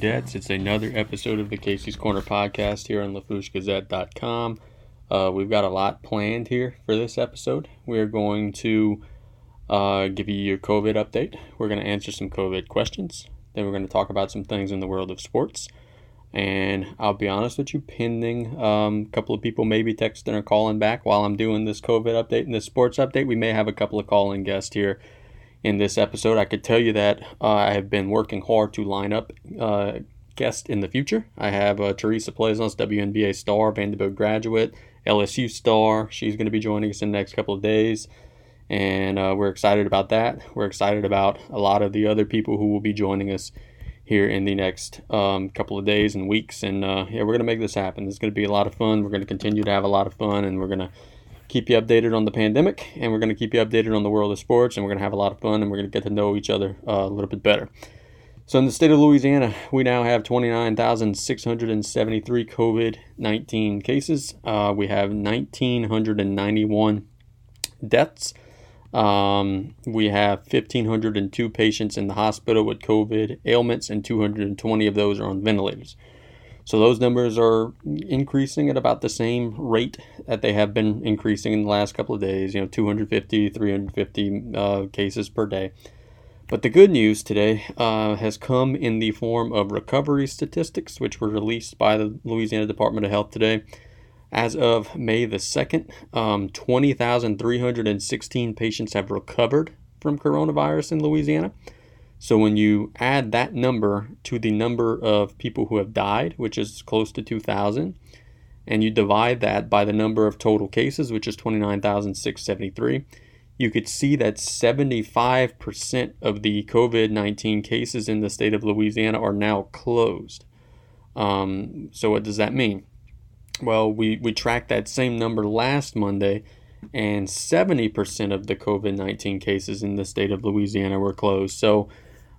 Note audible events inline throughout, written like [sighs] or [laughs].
dudettes. It's another episode of the Casey's Corner podcast here on LaFourcheGazette.com. Uh, we've got a lot planned here for this episode. We are going to uh, give you your COVID update. We're going to answer some COVID questions. Then we're going to talk about some things in the world of sports. And I'll be honest with you, pending um, a couple of people maybe texting or calling back while I'm doing this COVID update and this sports update, we may have a couple of call-in guests here in this episode. I could tell you that uh, I have been working hard to line up uh, guests in the future. I have uh, Theresa Plaisance, WNBA star, Vanderbilt graduate, LSU star. She's going to be joining us in the next couple of days. And uh, we're excited about that. We're excited about a lot of the other people who will be joining us here in the next um, couple of days and weeks. And uh, yeah, we're going to make this happen. It's going to be a lot of fun. We're going to continue to have a lot of fun, and we're going to keep you updated on the pandemic, and we're going to keep you updated on the world of sports, and we're going to have a lot of fun, and we're going to get to know each other uh, a little bit better. So, in the state of Louisiana, we now have 29,673 COVID 19 cases. Uh, we have 1,991 deaths. Um, we have 1,502 patients in the hospital with COVID ailments, and 220 of those are on ventilators. So those numbers are increasing at about the same rate that they have been increasing in the last couple of days, you know, 250, 350 uh, cases per day. But the good news today uh, has come in the form of recovery statistics, which were released by the Louisiana Department of Health today. As of May the 2nd, um, 20,316 patients have recovered from coronavirus in Louisiana. So when you add that number to the number of people who have died, which is close to 2,000, and you divide that by the number of total cases, which is 29,673, you could see that 75% of the COVID 19 cases in the state of Louisiana are now closed. Um, so, what does that mean? Well, we, we tracked that same number last Monday, and 70% of the COVID 19 cases in the state of Louisiana were closed. So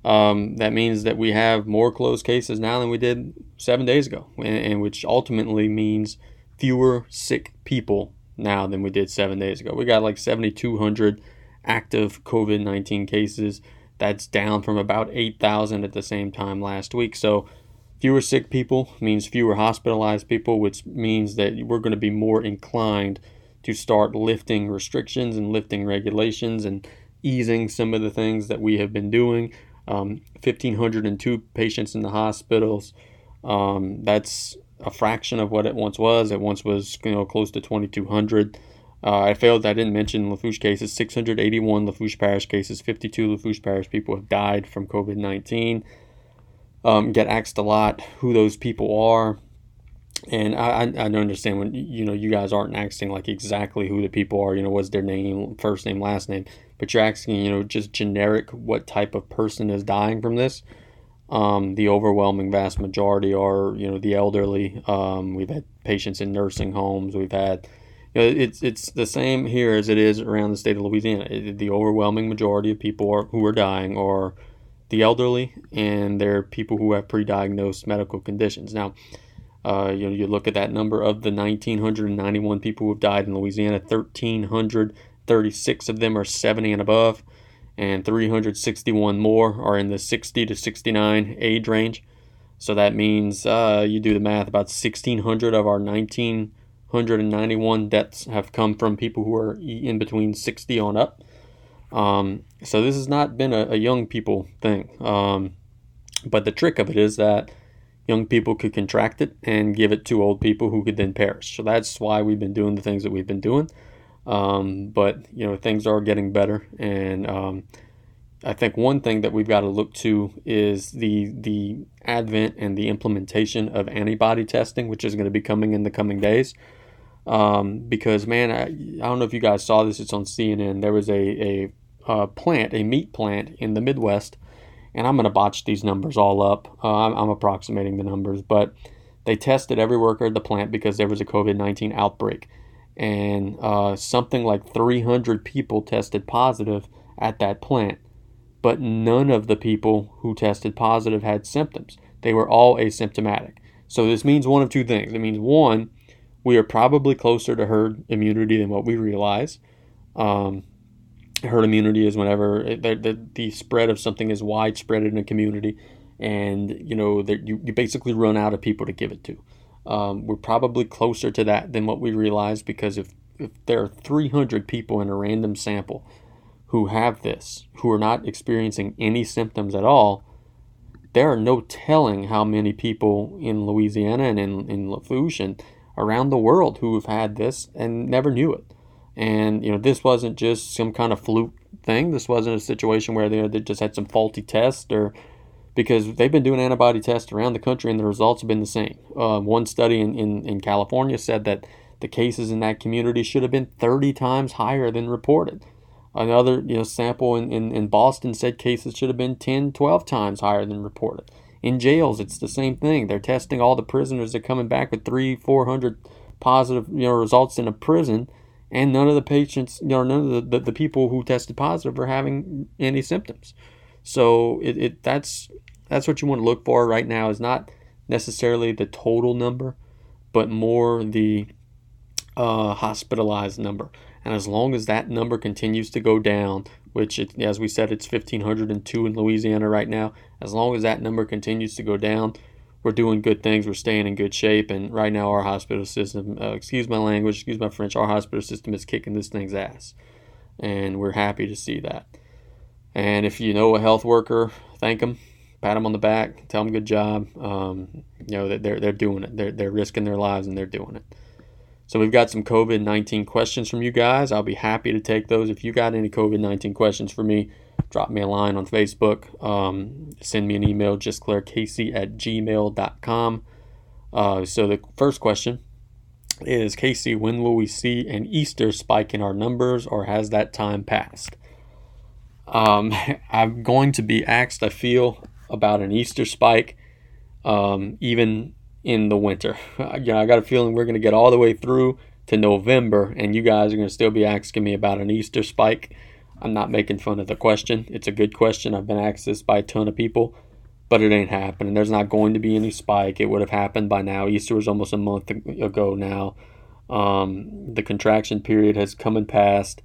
um, that means that we have more closed cases now than we did seven days ago, and, and which ultimately means fewer sick people now than we did seven days ago. We got like 7,200 active COVID 19 cases. That's down from about 8,000 at the same time last week. So, Fewer sick people means fewer hospitalized people, which means that we're going to be more inclined to start lifting restrictions and lifting regulations and easing some of the things that we have been doing. Um, 1,502 patients in the hospitals. Um, that's a fraction of what it once was. It once was you know close to 2,200. Uh, I failed. I didn't mention Lafourche cases. 681 Lafourche Parish cases. 52 Lafourche Parish people have died from COVID 19 um, get asked a lot who those people are. And I, I don't understand when you know you guys aren't asking like exactly who the people are. You know, what's their name, first name, last name, but you're asking you know just generic what type of person is dying from this. Um, the overwhelming vast majority are you know the elderly. Um, we've had patients in nursing homes. We've had you know, it's it's the same here as it is around the state of Louisiana. The overwhelming majority of people are, who are dying are the elderly, and they're people who have pre-diagnosed medical conditions. Now, uh, you know, you look at that number of the 1,991 people who have died in Louisiana, 1,336 of them are 70 and above, and 361 more are in the 60 to 69 age range. So that means uh, you do the math, about 1,600 of our 1,991 deaths have come from people who are in between 60 on up. Um, so this has not been a, a young people thing. Um, but the trick of it is that young people could contract it and give it to old people who could then perish. So that's why we've been doing the things that we've been doing. Um, but you know things are getting better, and um, I think one thing that we've got to look to is the the advent and the implementation of antibody testing, which is going to be coming in the coming days. Um, because man, I, I don't know if you guys saw this. It's on CNN. There was a, a uh, plant, a meat plant in the Midwest, and I'm going to botch these numbers all up. Uh, I'm, I'm, approximating the numbers, but they tested every worker at the plant because there was a COVID 19 outbreak. And uh, something like 300 people tested positive at that plant, but none of the people who tested positive had symptoms. They were all asymptomatic. So this means one of two things. It means one, we are probably closer to herd immunity than what we realize. Um, herd immunity is whenever it, the, the, the spread of something is widespread in a community and you know that you, you basically run out of people to give it to. Um, we're probably closer to that than what we realize because if if there are 300 people in a random sample who have this, who are not experiencing any symptoms at all, there are no telling how many people in Louisiana and in, in Lafourche and around the world who have had this and never knew it. And, you know, this wasn't just some kind of fluke thing. This wasn't a situation where they, they just had some faulty test or because they've been doing antibody tests around the country and the results have been the same. Uh, one study in, in, in California said that the cases in that community should have been 30 times higher than reported. Another you know, sample in, in, in Boston said cases should have been 10, 12 times higher than reported. In jails, it's the same thing. They're testing all the prisoners. They're coming back with three, 400 positive you know, results in a prison, and none of the patients, you know, none of the, the, the people who tested positive are having any symptoms. So it, it that's that's what you want to look for right now is not necessarily the total number, but more the uh, hospitalized number. And as long as that number continues to go down, which, it, as we said, it's 1,502 in Louisiana right now, as long as that number continues to go down, we're doing good things. We're staying in good shape. And right now, our hospital system, uh, excuse my language, excuse my French, our hospital system is kicking this thing's ass. And we're happy to see that. And if you know a health worker, thank them, pat them on the back, tell them good job. Um, you know that they're, they're doing it. They're, they're risking their lives and they're doing it. So we've got some COVID 19 questions from you guys. I'll be happy to take those. If you got any COVID 19 questions for me, drop me a line on Facebook. Um, send me an email, justclaircasey at gmail.com. Uh, so the first question is Casey, when will we see an Easter spike in our numbers, or has that time passed? Um, [laughs] I'm going to be asked, I feel, about an Easter spike, um, even in the winter. [laughs] You know, I got a feeling we're going to get all the way through to November, and you guys are going to still be asking me about an Easter spike. I'm not making fun of the question. It's a good question. I've been asked this by a ton of people, but it ain't happening. There's not going to be any spike. It would have happened by now. Easter was almost a month ago now. Um, the contraction period has come and passed.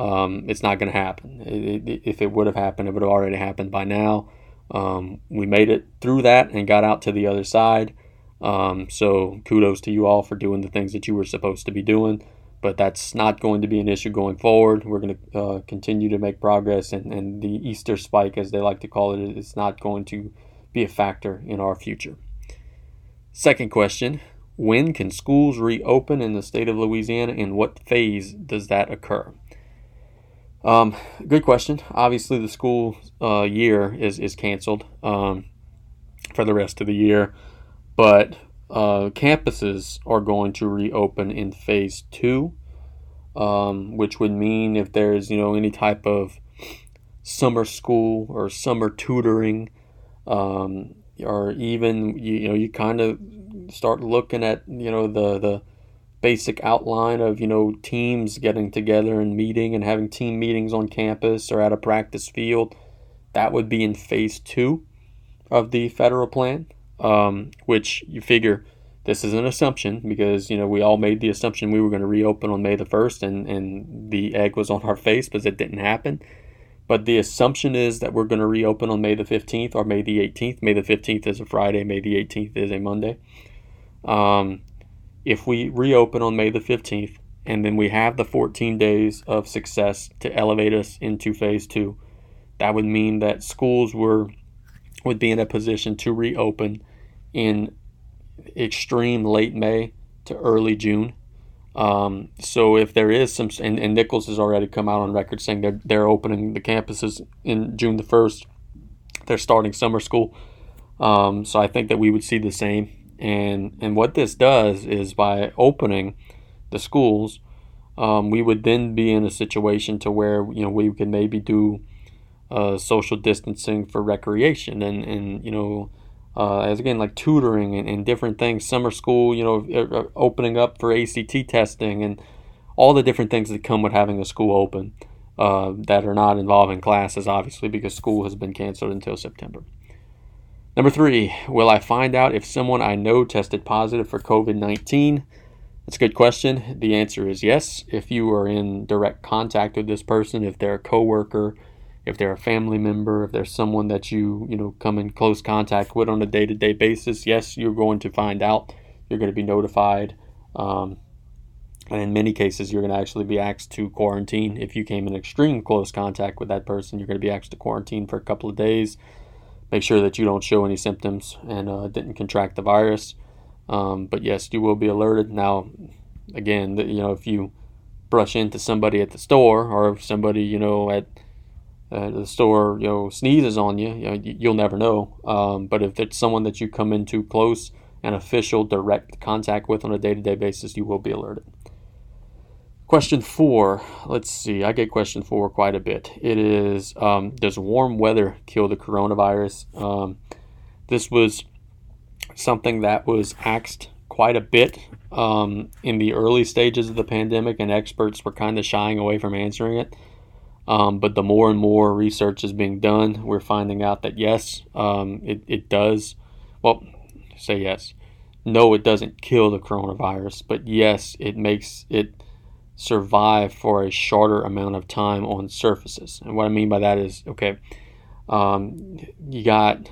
Um, it's not going to happen. It, it, if it would have happened, it would have already happened by now. Um, we made it through that and got out to the other side. Um, so kudos to you all for doing the things that you were supposed to be doing. But that's not going to be an issue going forward. We're going to uh, continue to make progress, and, and the Easter spike, as they like to call it, is not going to be a factor in our future. Second question When can schools reopen in the state of Louisiana, and what phase does that occur? Um, good question. Obviously, the school uh, year is, is canceled um, for the rest of the year but uh, campuses are going to reopen in phase two, um, which would mean if there's you know any type of summer school or summer tutoring, um, or even you, you know you kind of start looking at you know the the basic outline of you know teams getting together and meeting and having team meetings on campus or at a practice field that would be in phase two of the federal plan um, which you figure this is an assumption because you know we all made the assumption we were going to reopen on May the first, and and the egg was on our face because it didn't happen. But the assumption is that we're going to reopen on May the fifteenth or May the eighteenth. May the fifteenth is a Friday. May the eighteenth is a Monday. Um, if we reopen on May the fifteenth, and then we have the 14 days of success to elevate us into phase two, that would mean that schools were would be in a position to reopen in extreme late May to early June. Um, so if there is some, and, and Nicholls has already come out on record saying they're, they're opening the campuses in June the 1st. They're starting summer school. Um, so I think that we would see the same. And, and what this does is by opening the schools, um, we would then be in a situation to where, you know, we can maybe do uh, social distancing for recreation and, and you know, uh, as again like tutoring and, and, different things, summer school, you know, opening up for ACT testing and all the different things that come with having a school open uh, that are not involving classes, obviously, because school has been canceled until September. Number three, will I find out if someone I know tested positive for COVID 19? That's a good question. The answer is yes. If you are in direct contact with this person, if they're a coworker, if they're a family member, if there's someone that you you know come in close contact with on a day-to-day basis, yes, you're going to find out. You're going to be notified. Um, and in many cases, you're going to actually be asked to quarantine. If you came in extreme close contact with that person, you're going to be asked to quarantine for a couple of days. Make sure that you don't show any symptoms and uh, didn't contract the virus. Um, but yes, you will be alerted. Now, again, you know, if you brush into somebody at the store or if somebody, you know, at uh, the store, you know, sneezes on you, you you'll never know. Um, but if it's someone that you come into close and official direct contact with on a day-to-day basis, you will be alerted. Question four. Let's see. I get question four quite a bit. It is um, Does warm weather kill the coronavirus? Um, this was something that was asked quite a bit um, in the early stages of the pandemic, and experts were kind of shying away from answering it. Um, but the more and more research is being done, we're finding out that yes, um, it, it does. Well, say yes. No, it doesn't kill the coronavirus, but yes, it makes it survive for a shorter amount of time on surfaces. And what I mean by that is okay, um, you got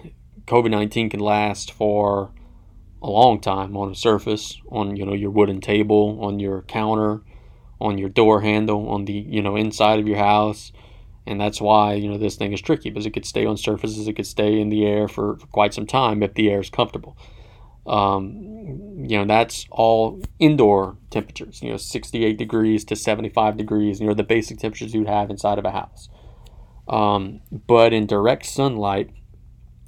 COVID 19 can last for a long time on a surface, on you know your wooden table, on your counter, on your door handle, on the you know inside of your house, and that's why you know this thing is tricky because it could stay on surfaces, it could stay in the air for, for quite some time if the air is comfortable. Um, you know that's all indoor temperatures. You know, 68 degrees to 75 degrees. You know the basic temperatures you'd have inside of a house. Um, but in direct sunlight,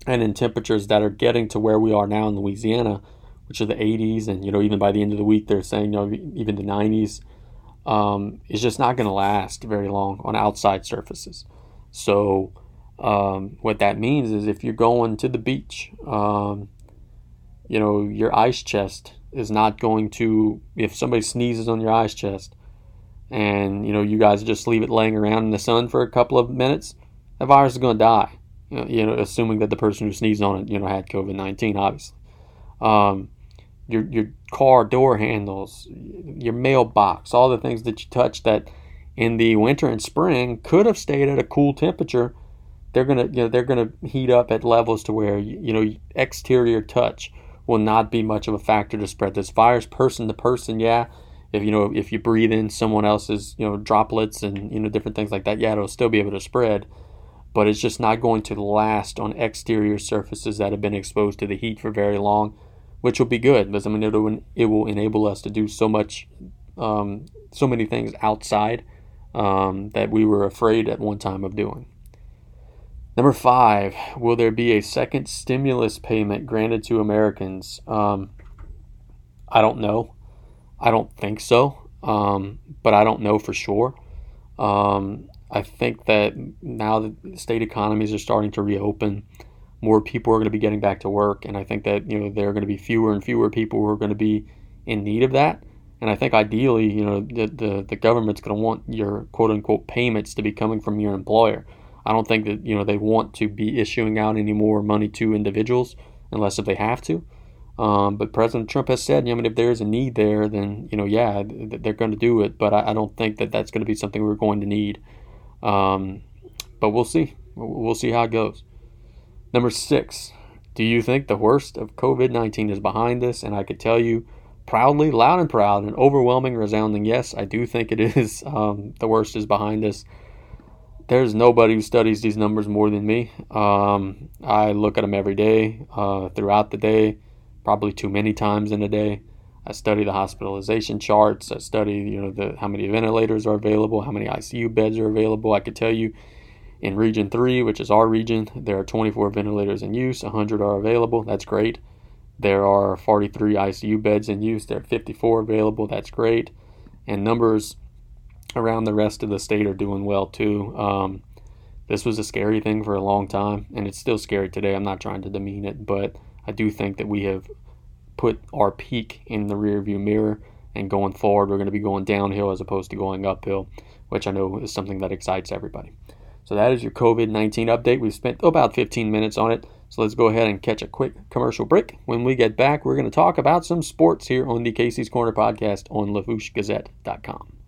and in temperatures that are getting to where we are now in Louisiana, which are the 80s, and you know even by the end of the week they're saying you know even the 90s, um, is just not going to last very long on outside surfaces. So um, what that means is if you're going to the beach, um, you know your ice chest is not going to if somebody sneezes on your ice chest and you know you guys just leave it laying around in the sun for a couple of minutes, that virus is going to die you know, assuming that the person who sneezed on it, you know, had COVID nineteen, obviously. Um, your your car door handles, your mailbox, all the things that you touch that in the winter and spring could have stayed at a cool temperature. They're gonna you know they're gonna heat up at levels to where you know exterior touch will not be much of a factor to spread this virus person to person. Yeah, if you know if you breathe in someone else's you know droplets and you know different things like that, yeah, it'll still be able to spread but it's just not going to last on exterior surfaces that have been exposed to the heat for very long, which will be good because I mean it will, it will enable us to do so much, um, so many things outside um, that we were afraid at one time of doing. Number five, will there be a second stimulus payment granted to Americans? Um, I don't know. I don't think so, um, but I don't know for sure. Um, I think that now that state economies are starting to reopen, more people are going to be getting back to work, and I think that you know there are going to be fewer and fewer people who are going to be in need of that. And I think ideally, you know, the the, the government's going to want your quote unquote payments to be coming from your employer. I don't think that you know they want to be issuing out any more money to individuals unless if they have to. Um, but President Trump has said, I mean, if there's a need there, then you know, yeah, they're going to do it. But I, I don't think that that's going to be something we're going to need. Um, but we'll see. We'll see how it goes. Number six, do you think the worst of COVID 19 is behind us? And I could tell you proudly, loud and proud, an overwhelming, resounding yes, I do think it is. [laughs] Um, the worst is behind us. There's nobody who studies these numbers more than me. Um, I look at them every day, uh, throughout the day, probably too many times in a day. I study the hospitalization charts. I study, you know, the how many ventilators are available, how many ICU beds are available. I could tell you in region 3, which is our region, there are 24 ventilators in use, 100 are available. That's great. There are 43 ICU beds in use. There are 54 available. That's great. And numbers around the rest of the state are doing well too. Um, this was a scary thing for a long time, and it's still scary today. I'm not trying to demean it, but I do think that we have put our peak in the rearview mirror. And going forward, we're going to be going downhill as opposed to going uphill, which I know is something that excites everybody. So that is your COVID 19 update. We've spent about 15 minutes on it. So let's go ahead and catch a quick commercial break. When we get back, we're going to talk about some sports here on the Casey's Corner podcast on LaFourcheGazette.com.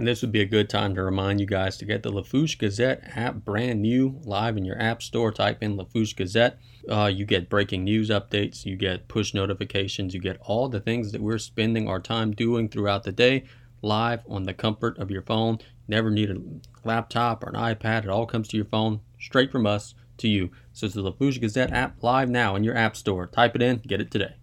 And this would be a good time to remind you guys to get the Lafourche Gazette app brand new live in your app store. Type in Lafourche Gazette. Uh, you get breaking news updates, you get push notifications, you get all the things that we're spending our time doing throughout the day live on the comfort of your phone. Never need a laptop or an iPad. It all comes to your phone straight from us to you. So it's the Lafourche Gazette app live now in your app store. Type it in, get it today.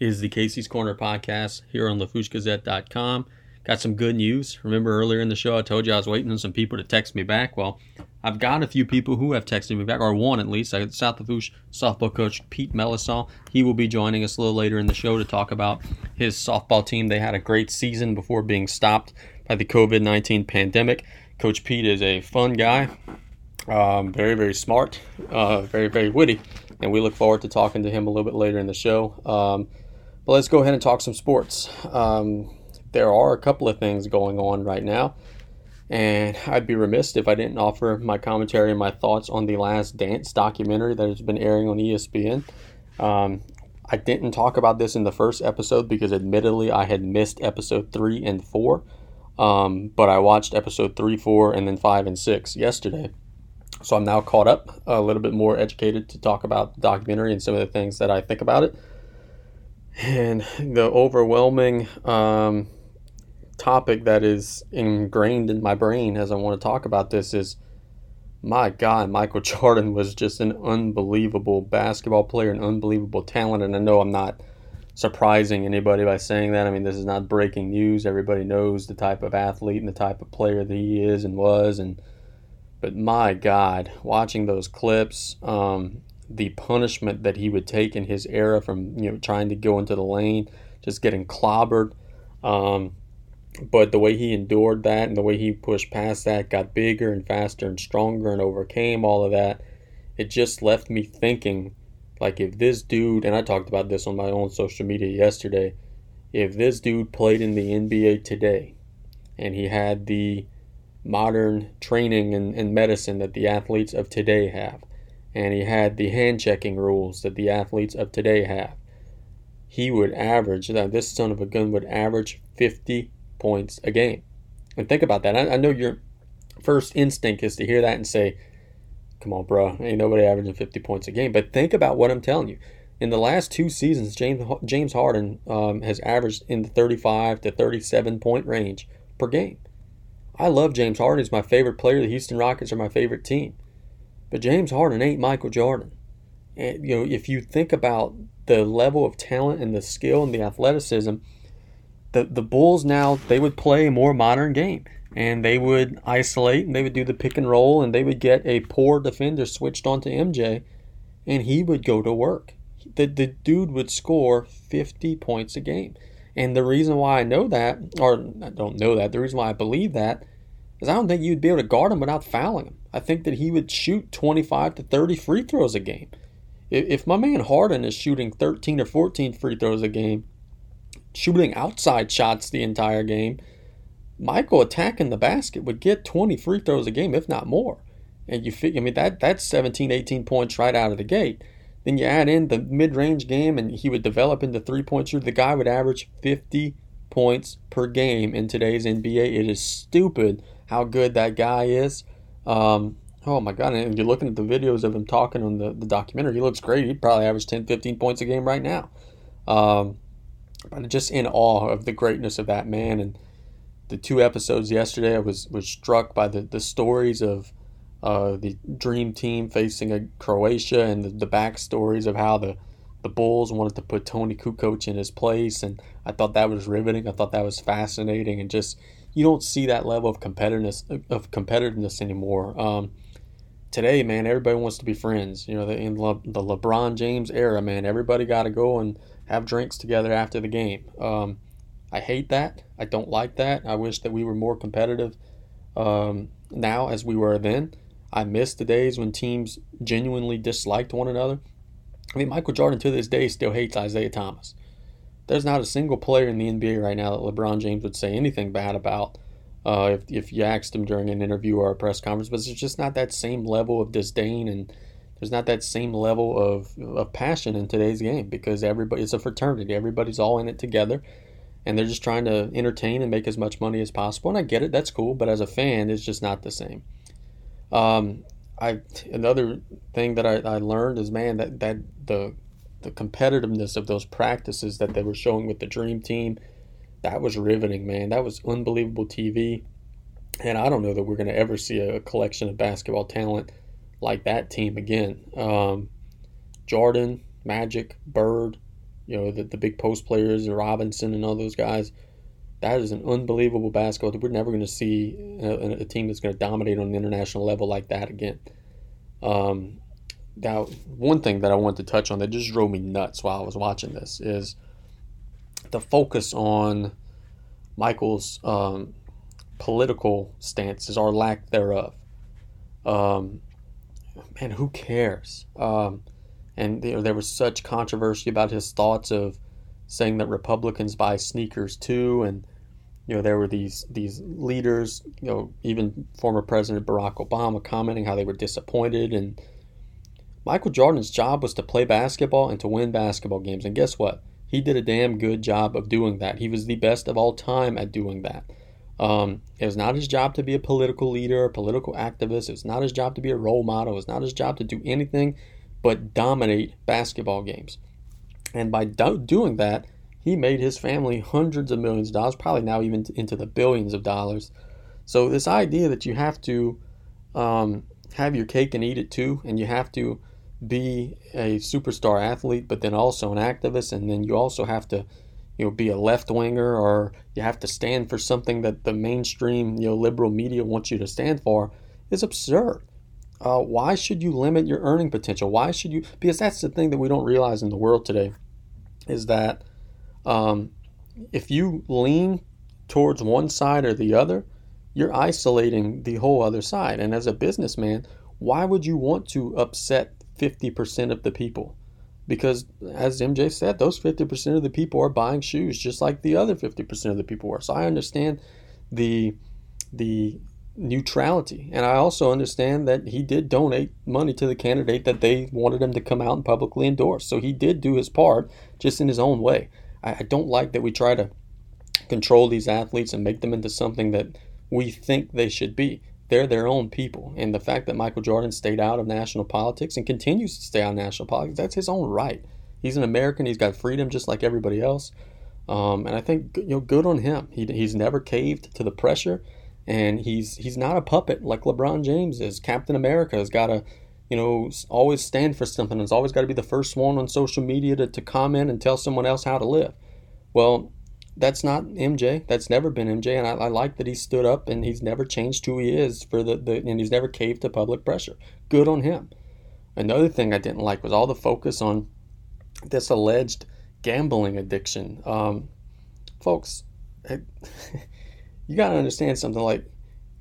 It is the Casey's Corner podcast here on LafourcheGazette.com. Got some good news. Remember earlier in the show, I told you I was waiting on some people to text me back. Well, I've got a few people who have texted me back, or one at least. I South Lafourche softball coach Pete Melancon. He will be joining us a little later in the show to talk about his softball team. They had a great season before being stopped by the COVID 19 pandemic. Coach Pete is a fun guy, um, very, very smart, uh, very, very witty, and we look forward to talking to him a little bit later in the show. Um, but let's go ahead and talk some sports. Um, there are a couple of things going on right now, and I'd be remiss if I didn't offer my commentary and my thoughts on the Last Dance documentary that has been airing on ESPN. Um, I didn't talk about this in the first episode because, admittedly, I had missed episode three and four. Um, but I watched episode three, four, and then five and six yesterday. So I'm now caught up, a little bit more educated to talk about the documentary and some of the things that I think about it. And the overwhelming um, topic that is ingrained in my brain as I want to talk about this is my God, Michael [laughs] Jordan was just an unbelievable basketball player, an unbelievable talent. And I know I'm not surprising anybody by saying that. I mean, this is not breaking news. Everybody knows the type of athlete and the type of player that he is and was. And but my God, watching those clips, um, the punishment that he would take in his era from you know trying to go into the lane, just getting clobbered. Um, but the way he endured that and the way he pushed past that, got bigger and faster and stronger and overcame all of that, it just left me thinking like if this dude, and I talked about this on my own social media yesterday, if this dude played in the NBA today and he had the modern training and, and medicine that the athletes of today have, and he had the hand checking rules that the athletes of today have, he would average, that this son of a gun would average 50 points a game. And think about that. I, I know your first instinct is to hear that and say, come on, bro, ain't nobody averaging 50 points a game. But think about what I'm telling you. In the last two seasons, James James Harden um, has averaged in the 35 to 37 point range per game. I love James Harden. He's my favorite player. The Houston Rockets are my favorite team. But James Harden ain't Michael Jordan. And you know, if you think about the level of talent and the skill and the athleticism, the the Bulls now they would play a more modern game and they would isolate and they would do the pick and roll and they would get a poor defender switched onto MJ and he would go to work. The, the dude would score 50 points a game. And the reason why I know that, or I don't know that, the reason why I believe that is I don't think you'd be able to guard him without fouling him. I think that he would shoot 25 to 30 free throws a game. If my man Harden is shooting 13 or 14 free throws a game, shooting outside shots the entire game, Michael attacking the basket would get 20 free throws a game, if not more. And you figure, I mean, that that's 17, 18 points right out of the gate. Then you add in the mid range game, and he would develop into three point shooter. The guy would average 50 points per game in today's NBA. It is stupid how good that guy is. Um, oh my God. And you're looking at the videos of him talking on the, the documentary, he looks great. He'd probably average 10, 15 points a game right now. Um, but just in awe of the greatness of that man. And the two episodes yesterday, I was, was struck by the, the stories of uh, the dream team facing a Croatia and the, the backstories of how the, the Bulls wanted to put Toni Kukoc in his place. And I thought that was riveting. I thought that was fascinating. And just, you don't see that level of competitiveness, of competitiveness anymore. Um, today, man, everybody wants to be friends. You know, in Le, the LeBron James era, man, everybody got to go and have drinks together after the game. Um, I hate that. I don't like that. I wish that we were more competitive um, now as we were then. I miss the days when teams genuinely disliked one another. I mean, Michael Jordan to this day still hates Isiah Thomas. There's not a single player in the NBA right now that LeBron James would say anything bad about uh, if, if you asked him during an interview or a press conference, but there's just not that same level of disdain and there's not that same level of, of passion in today's game because everybody it's a fraternity. Everybody's all in it together. and they're just trying to entertain and make as much money as possible. And I get it, that's cool, but as a fan, it's just not the same. Um, I another thing that I, I learned is man that that the the competitiveness of those practices that they were showing with the dream team that was riveting man that was unbelievable tv and i don't know that we're going to ever see a collection of basketball talent like that team again um, jordan magic bird you know the, the big post players robinson and all those guys that is an unbelievable basketball. We're never going to see a, a team that's going to dominate on an international level like that again. Um, now, one thing that I want to touch on that just drove me nuts while I was watching this is the focus on Michael's um, political stances or lack thereof. Um, man, who cares? Um, and you know, there was such controversy about his thoughts of saying that Republicans buy sneakers too, and you know, there were these these leaders, you know, even former President Barack Obama commenting how they were disappointed. And Michael Jordan's job was to play basketball and to win basketball games. And guess what? He did a damn good job of doing that. He was the best of all time at doing that. Um, it was not his job to be a political leader, a political activist. It was not his job to be a role model. It was not his job to do anything but dominate basketball games. And by do- doing that, he made his family hundreds of millions of dollars, probably now even into the billions of dollars. So this idea that you have to um, have your cake and eat it too, and you have to be a superstar athlete, but then also an activist, and then you also have to, you know, be a left winger, or you have to stand for something that the mainstream, you know, liberal media wants you to stand for, is absurd. Uh, why should you limit your earning potential? Why should you? Because that's the thing that we don't realize in the world today, is that um, if you lean towards one side or the other, you're isolating the whole other side. And as a businessman, why would you want to upset 50% of the people? Because as MJ said, those 50% of the people are buying shoes just like the other 50% of the people were. So I understand the the neutrality. And I also understand that he did donate money to the candidate that they wanted him to come out and publicly endorse. So he did do his part just in his own way. I, I don't like that we try to control these athletes and make them into something that we think they should be. They're their own people. And the fact that Michael Jordan stayed out of national politics and continues to stay out of national politics, that's his own right. He's an American. He's got freedom just like everybody else. Um, and I think you know, good on him. He, he's never caved to the pressure, and he's he's not a puppet like LeBron James is. Captain America has got to you know, always stand for something. It's always got to be the first one on social media to, to comment and tell someone else how to live. Well, that's not MJ. That's never been MJ, and I, I, like that he stood up and he's never changed who he is for the, the and he's never caved to public pressure. Good on him. Another thing I didn't like was all the focus on this alleged gambling addiction. Um, folks, [laughs] you got to understand something like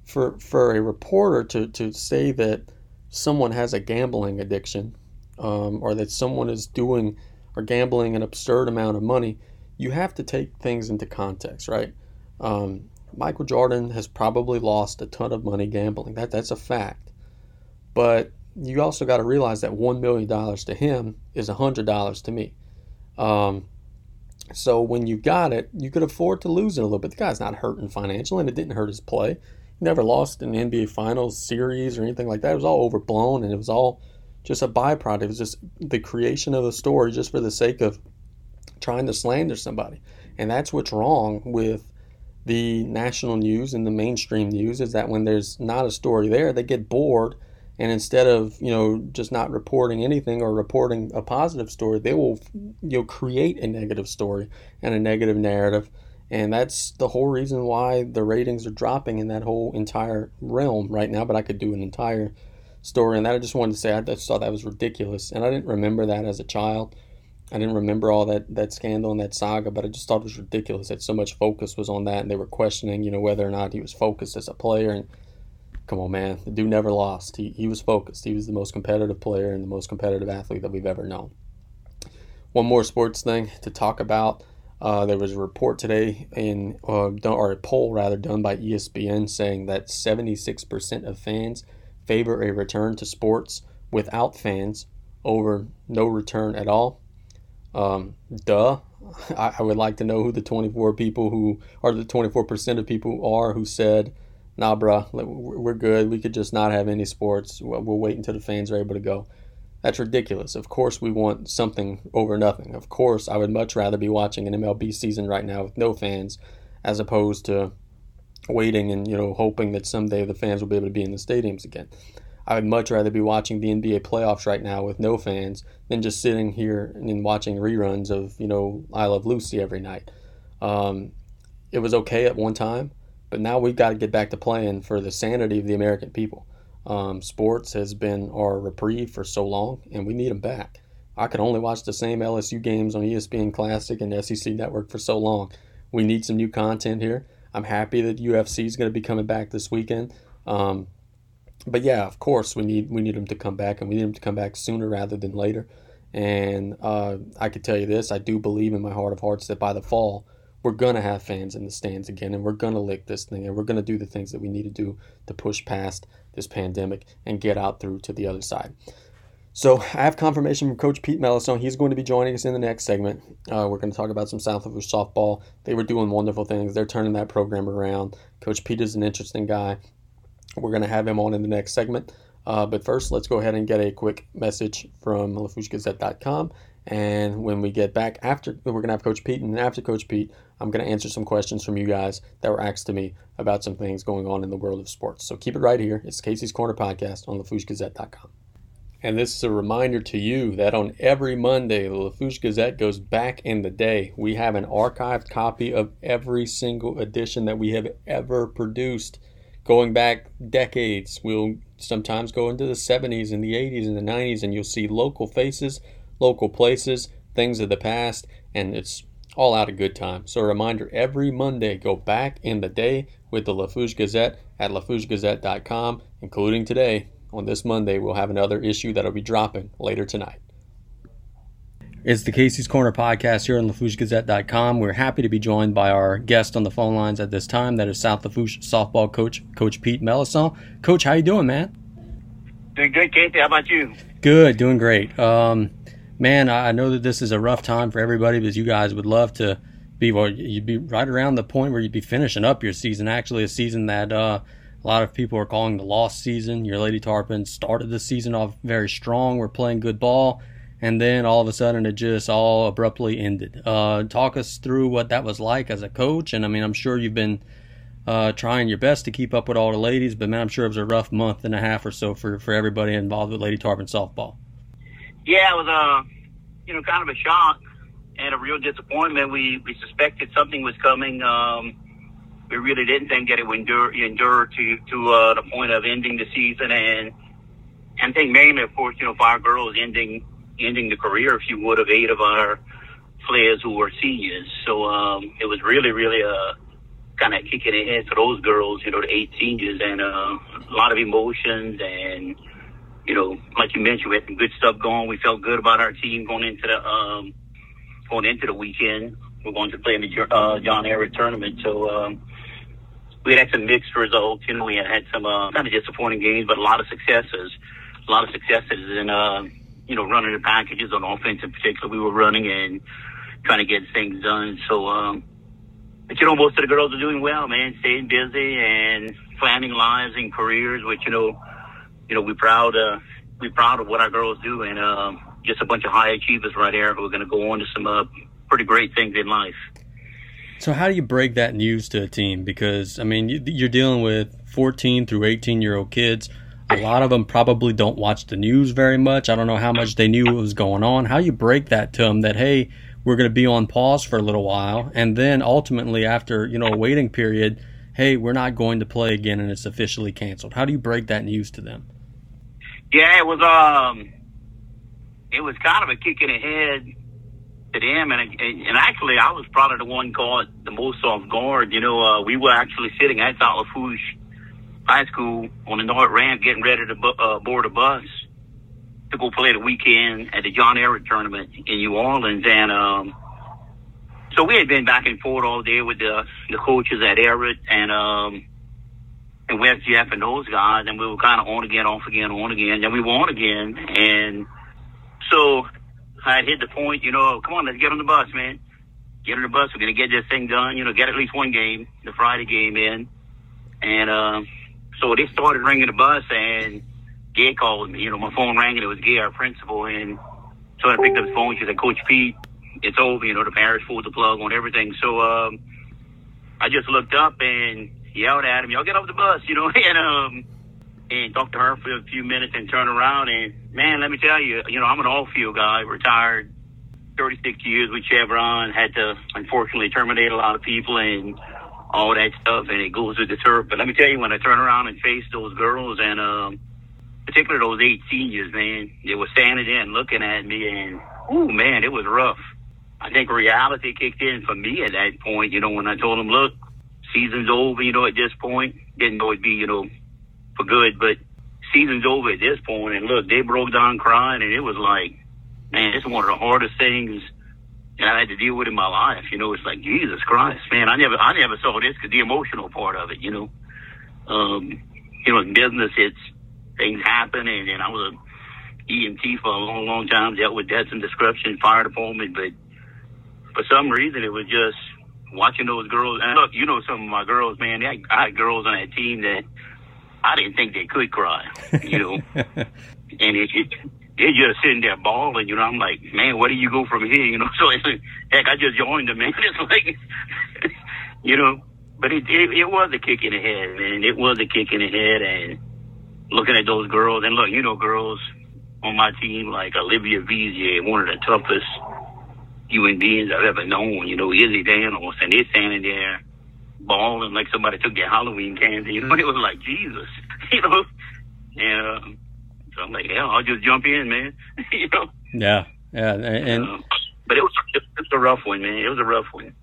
for for a reporter to to say that someone has a gambling addiction um, or that someone is doing or gambling an absurd amount of money, you have to take things into context, right? Um, Michael Jordan has probably lost a ton of money gambling. That that's a fact. But you also got to realize that one million dollars to him is a hundred dollars to me. Um, so when you got it, you could afford to lose it a little bit. The guy's not hurting financially, and it didn't hurt his play He never lost an NBA Finals series or anything like that. It was all overblown and it was all just a byproduct. It was just the creation of a story just for the sake of trying to slander somebody. And that's what's wrong with the national news and the mainstream news is that when there's not a story there, they get bored and instead of you know just not reporting anything or reporting a positive story, they will you know create a negative story and a negative narrative and that's the whole reason why the ratings are dropping in that whole entire realm right now. But I could do an entire story on that. I just wanted to say I just thought that was ridiculous. And I didn't remember that as a child. I didn't remember all that, that scandal and that saga, but I just thought it was ridiculous that so much focus was on that. And they were questioning, you know, whether or not he was focused as a player. And come on, man, the dude never lost. He, he was focused. He was the most competitive player and the most competitive athlete that we've ever known. One more sports thing to talk about. Uh, there was a report today in, uh, or a poll rather, done by ESPN saying that 76% of fans favor a return to sports without fans over no return at all. Um, duh. I, I would like to know who the 24 people who are the 24% of people are who said, nah, bruh, we're good. We could just not have any sports. We'll, we'll wait until the fans are able to go. That's ridiculous. Of course, we want something over nothing. Of course, I would much rather be watching an MLB season right now with no fans as opposed to waiting and, you know, hoping that someday the fans will be able to be in the stadiums again. I would much rather be watching the NBA playoffs right now with no fans than just sitting here and watching reruns of, you know, I Love Lucy every night. Um, it was okay at one time, but now we've got to get back to playing for the sanity of the American people. Um, sports has been our reprieve for so long, and we need them back. I could only watch the same LSU games on ESPN Classic and SEC Network for so long. We need some new content here. I'm happy that UFC is going to be coming back this weekend. Um, but yeah, of course, we need we need them to come back, and we need them to come back sooner rather than later. And uh, I could tell you this: I do believe in my heart of hearts that by the fall, we're gonna have fans in the stands again, and we're gonna lick this thing, and we're gonna do the things that we need to do to push past this pandemic and get out through to the other side. So I have confirmation from Coach Pete Melancon. He's going to be joining us in the next segment. Uh, we're going to talk about some South Lafourche softball. They were doing wonderful things. They're turning that program around. Coach Pete is an interesting guy. We're going to have him on in the next segment. Uh, but first, let's go ahead and get a quick message from LaFourcheGazette.com. And when we get back after, we're going to have Coach Pete. And after Coach Pete, I'm going to answer some questions from you guys that were asked to me about some things going on in the world of sports. So keep it right here. It's Casey's Corner Podcast on LaFourcheGazette.com. And this is a reminder to you that on every Monday, the Lafourche Gazette goes back in the day. We have an archived copy of every single edition that we have ever produced going back decades. We'll sometimes go into the 70s and the 80s and the 90s, and you'll see local faces, local places, things of the past, and it's all out a good time. So, a reminder every Monday, go back in the day with the Lafourche Gazette at lafourchegazette.com, including today. On this Monday, we'll have another issue that'll be dropping later tonight. It's the Casey's Corner podcast here on LaFourcheGazette.com. We're happy to be joined by our guest on the phone lines at this time. That is South Lafourche softball coach, Coach Pete Melancon. Coach, how you doing, man? Doing good, Casey. How about you? Good, doing great. Um, man, I know that this is a rough time for everybody because you guys would love to be, well, you'd be right around the point where you'd be finishing up your season. Actually, a season that uh, a lot of people are calling the lost season. Your Lady Tarpons started the season off very strong. We're playing good ball and then all of a sudden it just all abruptly ended. Uh, talk us through what that was like as a coach, and I mean, I'm sure you've been uh, trying your best to keep up with all the ladies, but man, I'm sure it was a rough month and a half or so for for everybody involved with Lady Tarpon softball. Yeah, it was a uh, you know kind of a shock and a real disappointment. We we suspected something was coming. Um, we really didn't think that it would endure endure to to uh, the point of ending the season and and think mainly, of course, you know, for our girls ending ending the career, if you would, of eight of our players who were seniors. So um, it was really, really a kind of kick in the head for those girls, you know, the eight seniors, and uh, a lot of emotions. And you know, like you mentioned, we had some good stuff going. We felt good about our team going into the um, going into the weekend. We're going to play in the uh, John Ehret tournament, so. Um, we had some mixed results. You know, we had had some uh, kind of disappointing games, but a lot of successes. A lot of successes, and uh, you know, running the packages on offense in particular. We were running and trying to get things done. So, um, but you know, most of the girls are doing well, man, staying busy and planning lives and careers, which, you know, you know, we're proud, uh, we're proud of what our girls do and, um, just a bunch of high achievers right there who are going to go on to some, uh, pretty great things in life. So how do you break that news to a team? Because I mean, you're dealing with 14 through 18 year old kids a lot of them probably don't watch the news very much. I don't know how much they knew what was going on. How you break that to them that hey, we're going to be on pause for a little while, and then ultimately after you know a waiting period, hey, we're not going to play again, and it's officially canceled. How do you break that news to them? Yeah, it was um, it was kind of a kick in the head to them, and and actually I was probably the one caught the most off guard. You know, uh, we were actually sitting South Lafourche high school on the North Ramp getting ready to bu- uh, board a bus to go play the weekend at the John Ehret tournament in New Orleans. And um, so we had been back and forth all day with the, the coaches at Ehret and um, and West Jeff and those guys. And we were kind of on again, off again, on again. Then we were on again. And so I hit the point, you know, come on, let's get on the bus, man. get on the bus. We're gonna get this thing done. You know, get at least one game, the Friday game in, and uh, so they started ringing the bus, and Gay called me. You know, my phone rang, and it was Gay, our principal, and so I picked up the phone. She said, "Coach Pete, it's over. You know, the parish pulled the plug on everything." So um, I just looked up and yelled at him, "Y'all get off the bus!" You know, [laughs] and um, and talked to her for a few minutes, and turned around, and man, let me tell you, you know, I'm an all-field guy, retired 36 years with Chevron, had to unfortunately terminate a lot of people and all that stuff, and it goes with the turf. But let me tell you, when I turn around and face those girls, and um, particularly those eight seniors, man, they were standing there and looking at me, and oh man, it was rough. I think reality kicked in for me at that point. You know, when I told them, look, season's over. You know, at this point, didn't know it'd be, you know, for good, but season's over at this point. And look, they broke down crying, and it was like man, it's one of the hardest things that I had to deal with in my life. You know, it's like Jesus Christ, man. I never, I never saw this because the emotional part of it. You know, um, you know, in business, it's things happen, and, and I was a EMT for a long, long time, dealt with deaths and destruction, fire department, but for some reason, it was just watching those girls. And look, you know, some of my girls, man, I, I had girls on that team that I didn't think they could cry. You know, [laughs] and it, it they're just sitting there bawling, you know. I'm like, man, where do you go from here? You know, [laughs] so it's like, heck, I just joined them, man. [laughs] It's like, [laughs] you know, but it, it, it was a kick in the head, man. It was a kick in the head, and looking at those girls, and look, you know, girls on my team like Olivia Vizier, one of the toughest human beings I've ever known. You know, Izzy Danos, and they're standing there bawling like somebody took their Halloween candy. You know, it was like Jesus, you know, and. Uh, So I'm like, yeah, I'll just jump in, man. [laughs] you know. Yeah, yeah, and. Uh, but it was it was a rough one, man. It was a rough one.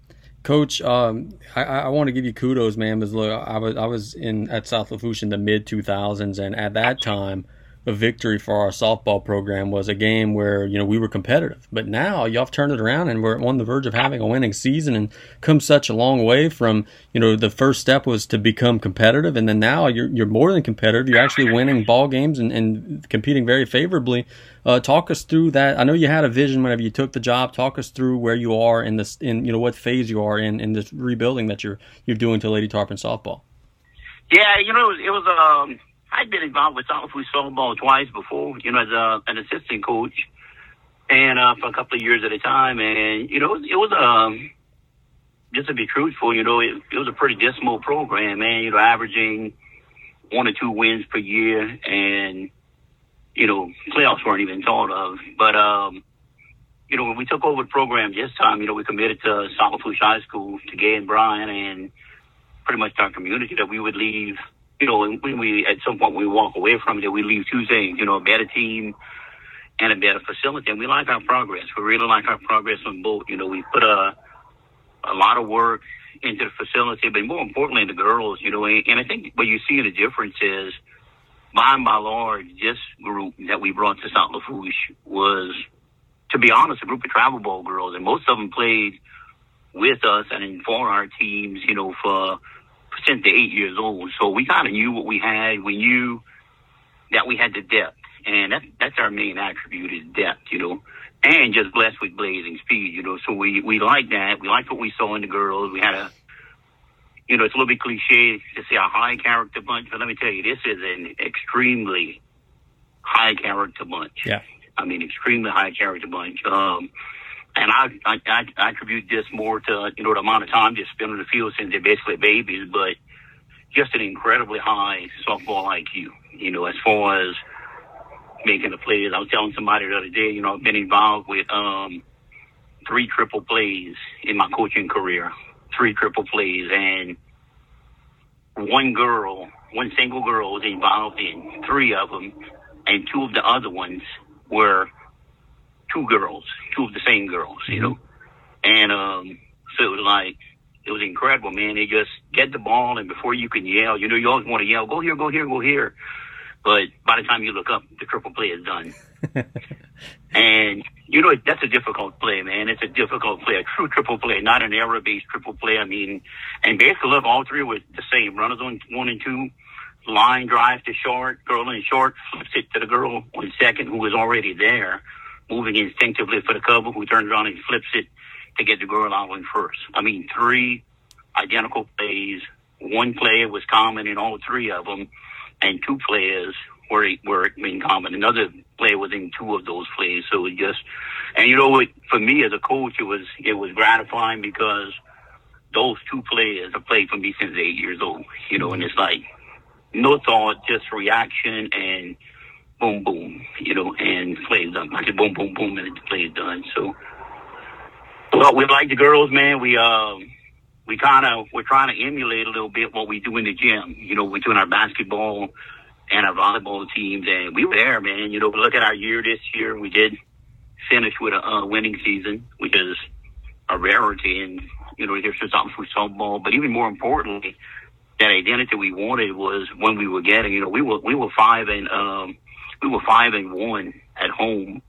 Coach, um, I, I want to give you kudos, man. Because look, I was I was in at South Lafourche in the mid 2000s, and at that time, a victory for our softball program was a game where you know we were competitive. But now y'all have turned it around and we're on the verge of having a winning season and come such a long way from you know the first step was to become competitive, and then now you're you're more than competitive. You're actually winning ball games and, and competing very favorably. Uh, talk us through that. I know you had a vision whenever you took the job. Talk us through where you are in this in you know what phase you are in in this rebuilding that you're you're doing to Lady Tarpon softball. Yeah, you know it was, it was um I'd been involved with South Lafourche softball twice before, you know, as a, an assistant coach, and uh, for a couple of years at a time. And you know, it was, um, just to be truthful, you know, it, it was a pretty dismal program, man. You know, averaging one or two wins per year, and you know, playoffs weren't even thought of. But um, you know, when we took over the program this time, you know, we committed to South Lafourche High School to Gay and Brian, and pretty much our community that we would leave you know, when we at some point we walk away from it, we leave two things, you know, a better team and a better facility. And we like our progress. We really like our progress on both. You know, we put a a lot of work into the facility, but more importantly, the girls. You know, and I think what you see in the difference is, by and by large, this group that we brought to South Lafourche was, to be honest, a group of travel ball girls, and most of them played with us and for our teams. You know, for since they're eight years old. So we kind of knew what we had. We knew that we had the depth, and that's that's our main attribute is depth, you know, and just blessed with blazing speed, you know. So we we like that. We liked what we saw in the girls. We had a, you know, it's a little bit cliche to say a high character bunch, but let me tell you, this is an extremely high character bunch. Yeah. I mean, extremely high character bunch. Um, and I, I, I attribute this more to, you know, the amount of time they spend on the field since they're basically babies, but just an incredibly high softball IQ, you know, as far as making the plays. I was telling somebody the other day, you know, I've been involved with, um, three triple plays in my coaching career, three triple plays and one girl, one single girl was involved in three of them and two of the other ones were two girls, two of the same girls, you know. And um, so it was like it was incredible, man. They just get the ball, and before you can yell, you know, you always want to yell, "Go here, go here, go here." But by the time you look up, the triple play is done. [laughs] and you know that's a difficult play, man. It's a difficult play, a true triple play, not an error-based triple play. I mean, and basically, look, all three were the same. Runners on one and two, line drive to short, girl in short, flips it to the girl on second who was already there moving instinctively for the cover, who turns around and flips it to get the girl out in first. I mean, three identical plays. One player was common in all three of them, and two players were were in common. Another player was in two of those plays. So it just, and you know what? For me as a coach, it was it was gratifying because those two players have played for me since eight years old. You know, and it's like no thought, just reaction and boom, boom, you know, and plays done. I said boom, boom, boom, and the play's done. So, well, we like the girls, man. We um, we kind of we're trying to emulate a little bit what we do in the gym. You know, we're doing our basketball and our volleyball teams, and we were there, man. You know, look at our year this year. We did finish with a uh, winning season, which is a rarity, and you know, there's just something for softball. But even more importantly, that identity we wanted was when we were getting, you know, we were we were five and um we were five and one at home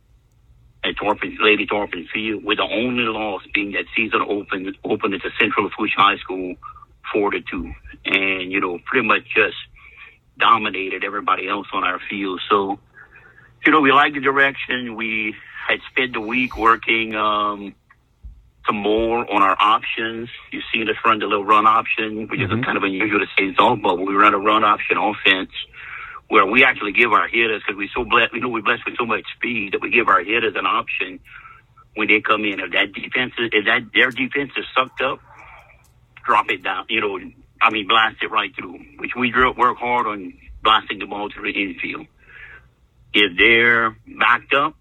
at Tarpon Lady Tarpon Field, with the only loss being that season opened opened at the Central Lafourche High School four to two, and you know, pretty much just dominated everybody else on our field. So, you know, we liked the direction. We had spent the week working um, some more on our options. You've seen us run the little run option, which mm-hmm. is kind of unusual to say softball, but we run a run option offense where we actually give our hitters, because we're so blessed, we know we're blessed with so much speed that we give our hitters an option when they come in. If that defense is, if that their defense is sucked up, drop it down. You know, I mean, blast it right through. Which we work hard on blasting the ball to the infield. If they're backed up,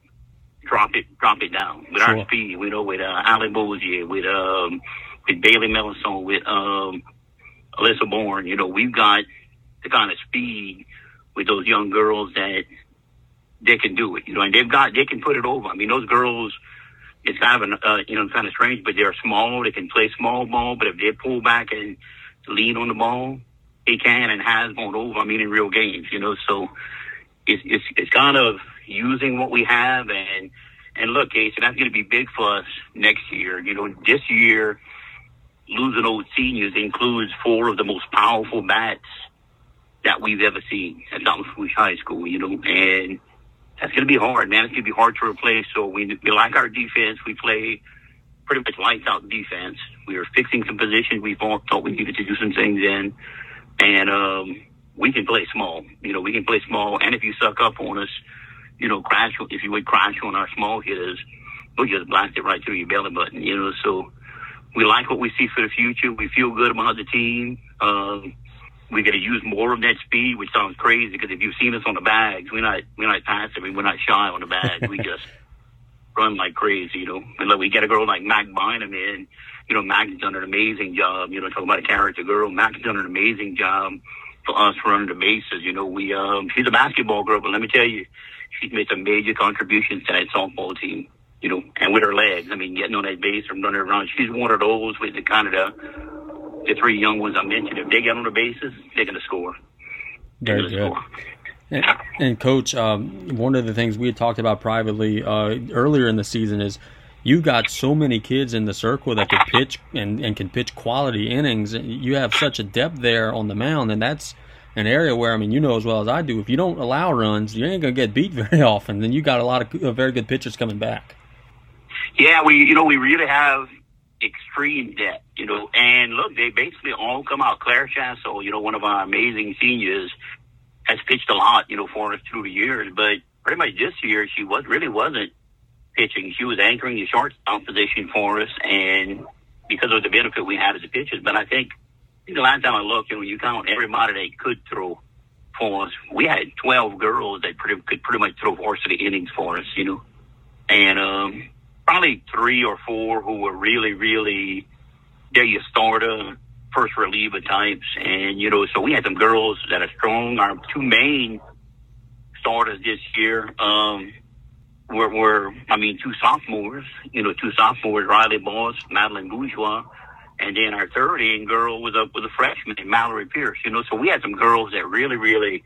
drop it, drop it down with sure. our speed. We know with uh, Ali Bozier, with um, with Bailey Melancon, with um, Alyssa Bourne. You know, we've got the kind of speed with those young girls that they can do it. You know, and they've got they can put it over. I mean, those girls. It's kind of an, uh, you know kind of strange, but they're small. They can play small ball, but if they pull back and lean on the ball, he can and has gone over. I mean, in real games, you know. So it's it's it's kind of using what we have and and look, Casey, that's going to be big for us next year. You know, this year losing old seniors includes four of the most powerful bats that we've ever seen at Dallas High School. You know, and that's going to be hard, man. It's going to be hard to replace. So we we like our defense. We play pretty much lights out defense. We are fixing some positions we thought, thought we needed to do some things in, and um, we can play small. You know, we can play small, and if you suck up on us, you know, crash if you would crash on our small hitters, we'll just blast it right through your belly button. You know, so we like what we see for the future. We feel good about the team. Um, we got to use more of that speed, which sounds crazy because if you've seen us on the bags, we're not we're not passive. We're not shy on the bags. we [laughs] just run like crazy, you know. And like we get a girl like Mac Bynum in, you know, Mac's done an amazing job. You know, talking about a character girl, Mac's done an amazing job for us running the bases. You know, we um, she's a basketball girl, but let me tell you, she's made some major contributions to that softball team. You know, and with her legs, I mean, getting on that base and running around, she's one of those with the kind of the the three young ones I mentioned. If they get on the bases, they're gonna score. They're Very good. Score. And, and coach, um, one of the things we had talked about privately uh, earlier in the season is you got so many kids in the circle that can pitch and, and can pitch quality innings. You have such a depth there on the mound, and that's an area where I mean you know as well as I do. If you don't allow runs, you ain't gonna get beat [laughs] very often. Then you got a lot of uh, very good pitchers coming back. Yeah, we you know we really have extreme debt, you know, and look, they basically all come out. Claire Chasso, you know, one of our amazing seniors, has pitched a lot, you know, for us through the years. But pretty much this year, she was really wasn't pitching. She was anchoring the shortstop position for us, and because of the benefit we had as a pitchers. But I think the last time I looked, you know, you count everybody that could throw for us. We had 12 girls that pretty, could pretty much throw varsity innings for us, you know, and um, probably three or four who were really, really there you starter, first reliever types, and you know, so we had some girls that are strong. Our two main starters this year. Um, were, were, I mean, two sophomores, you know, two sophomores, Riley Boss, Madeline Bourgeois, and then our third in girl was up with a freshman, Mallory Pierce, you know, so we had some girls that really, really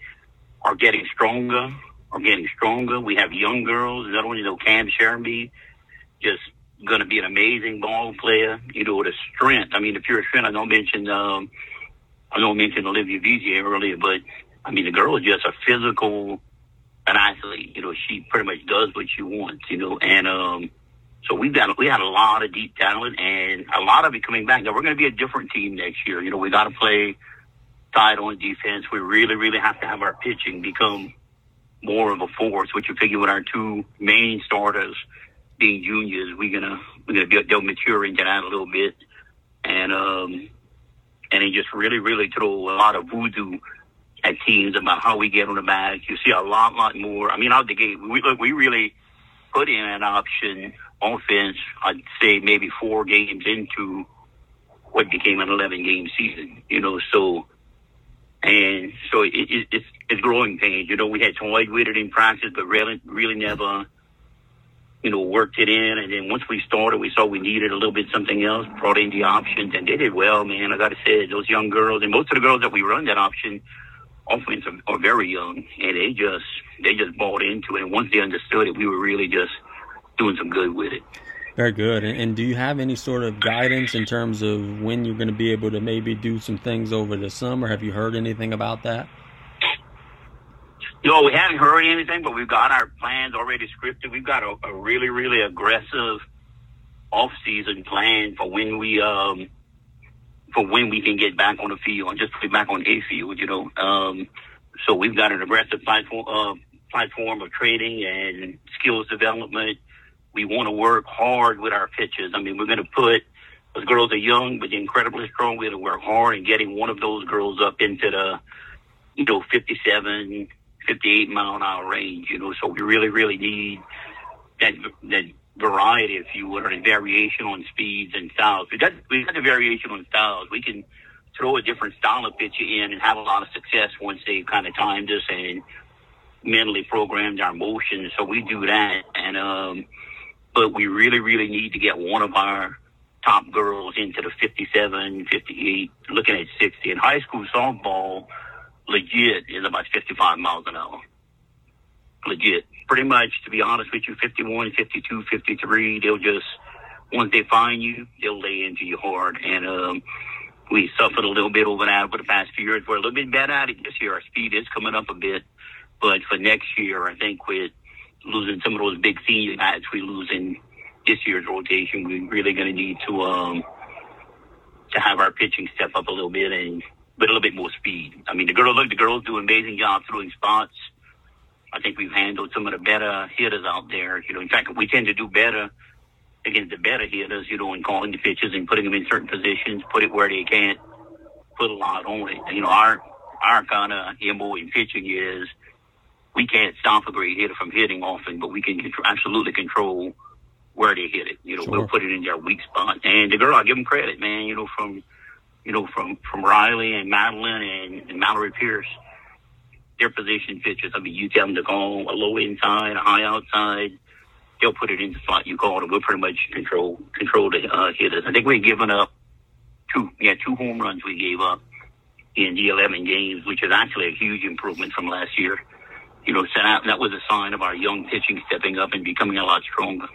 are getting stronger, are getting stronger. We have young girls, another one, you know, Cam Sherby, just going to be an amazing ball player, you know, the strength. I mean, the pure strength, I don't mention, um, I don't mention Olivia Vizier earlier, but I mean, the girl is just a physical, an athlete. You know, she pretty much does what she wants. You know, and um, So we've got we had a lot of deep talent and a lot of it coming back. Now we're going to be a different team next year. You know, we got to play tight on defense. We really, really have to have our pitching become more of a force. Which you figure with our two main starters being juniors, we're gonna we're gonna be, they'll mature into that a little bit, and um, and then just really, really throw a lot of voodoo at teams about how we get on the bag. You see a lot, lot more. I mean, out the gate, we look, we really put in an option offense, I'd say maybe four games into what became an 11 game season, you know, so, and so it, it, it's, it's growing pains. You know, we had toyed with it in practice, but really, really never, you know, worked it in. And then once we started, we saw we needed a little bit something else, brought in the options, and they did well, man. I got to say, those young girls, and most of the girls that we run that option offense are, are very young, and they just, they just bought into it. And once they understood it, we were really just, doing some good with it. Very good. And, and, do you have any sort of guidance in terms of when you're going to be able to maybe do some things over the summer? Have you heard anything about that? No, we haven't heard anything, but we've got our plans already scripted. We've got a, a really, really aggressive off-season plan for when we um for when we can get back on the field and just get back on a field. You know, um, so we've got an aggressive platform uh, platform of training and skills development we want to work hard with our pitches. I mean, we're going to put those girls are young but incredibly strong. We're going to work hard in getting one of those girls up into the, you know, 57, 58 mile an hour range. You know, so we really, really need that that variety, if you would, or the variation on speeds and styles. We got we got the variation on styles. We can throw a different style of pitcher in and have a lot of success once they've kind of timed us and mentally programmed our motions. So we do that, and um, but we really, really need to get one of our top girls into the 57, 58, looking at 60. And high school softball, legit, is about 55 miles an hour. Legit. Pretty much, to be honest with you, 51, 52, 53, they'll just, once they find you, they'll lay into you hard. And, um, we suffered a little bit over that over the past few years. We're a little bit better at it this year. Our speed is coming up a bit. But for next year, I think with losing some of those big senior guys we lose in this year's rotation, we're really going to need to um, to have our pitching step up a little bit and with a little bit more speed. I mean, the girls look, the girls do an amazing job throwing spots. I think we've handled some of the better hitters out there. You know, in fact, we tend to do better against the better hitters. You know, in calling the pitches and putting them in certain positions, put it where they can't put a lot on it. You know, our our kind of mo in pitching is we can't stop a great hitter from hitting often, but we can control, absolutely control where they hit it. You know, sure. we'll put it in their weak spot. And the girl, I give them credit, man. You know, from you know from from Riley and Madeline and, and Mallory Pierce, their position pitches. I mean, you tell them to call a low inside, a high outside. They'll put it in the spot you call it. We'll pretty much control control the uh, hitters. I think we've given up two, yeah, two home runs we gave up in the 11 games, which is actually a huge improvement from last year you know, that was a sign of our young pitching stepping up and becoming a lot stronger.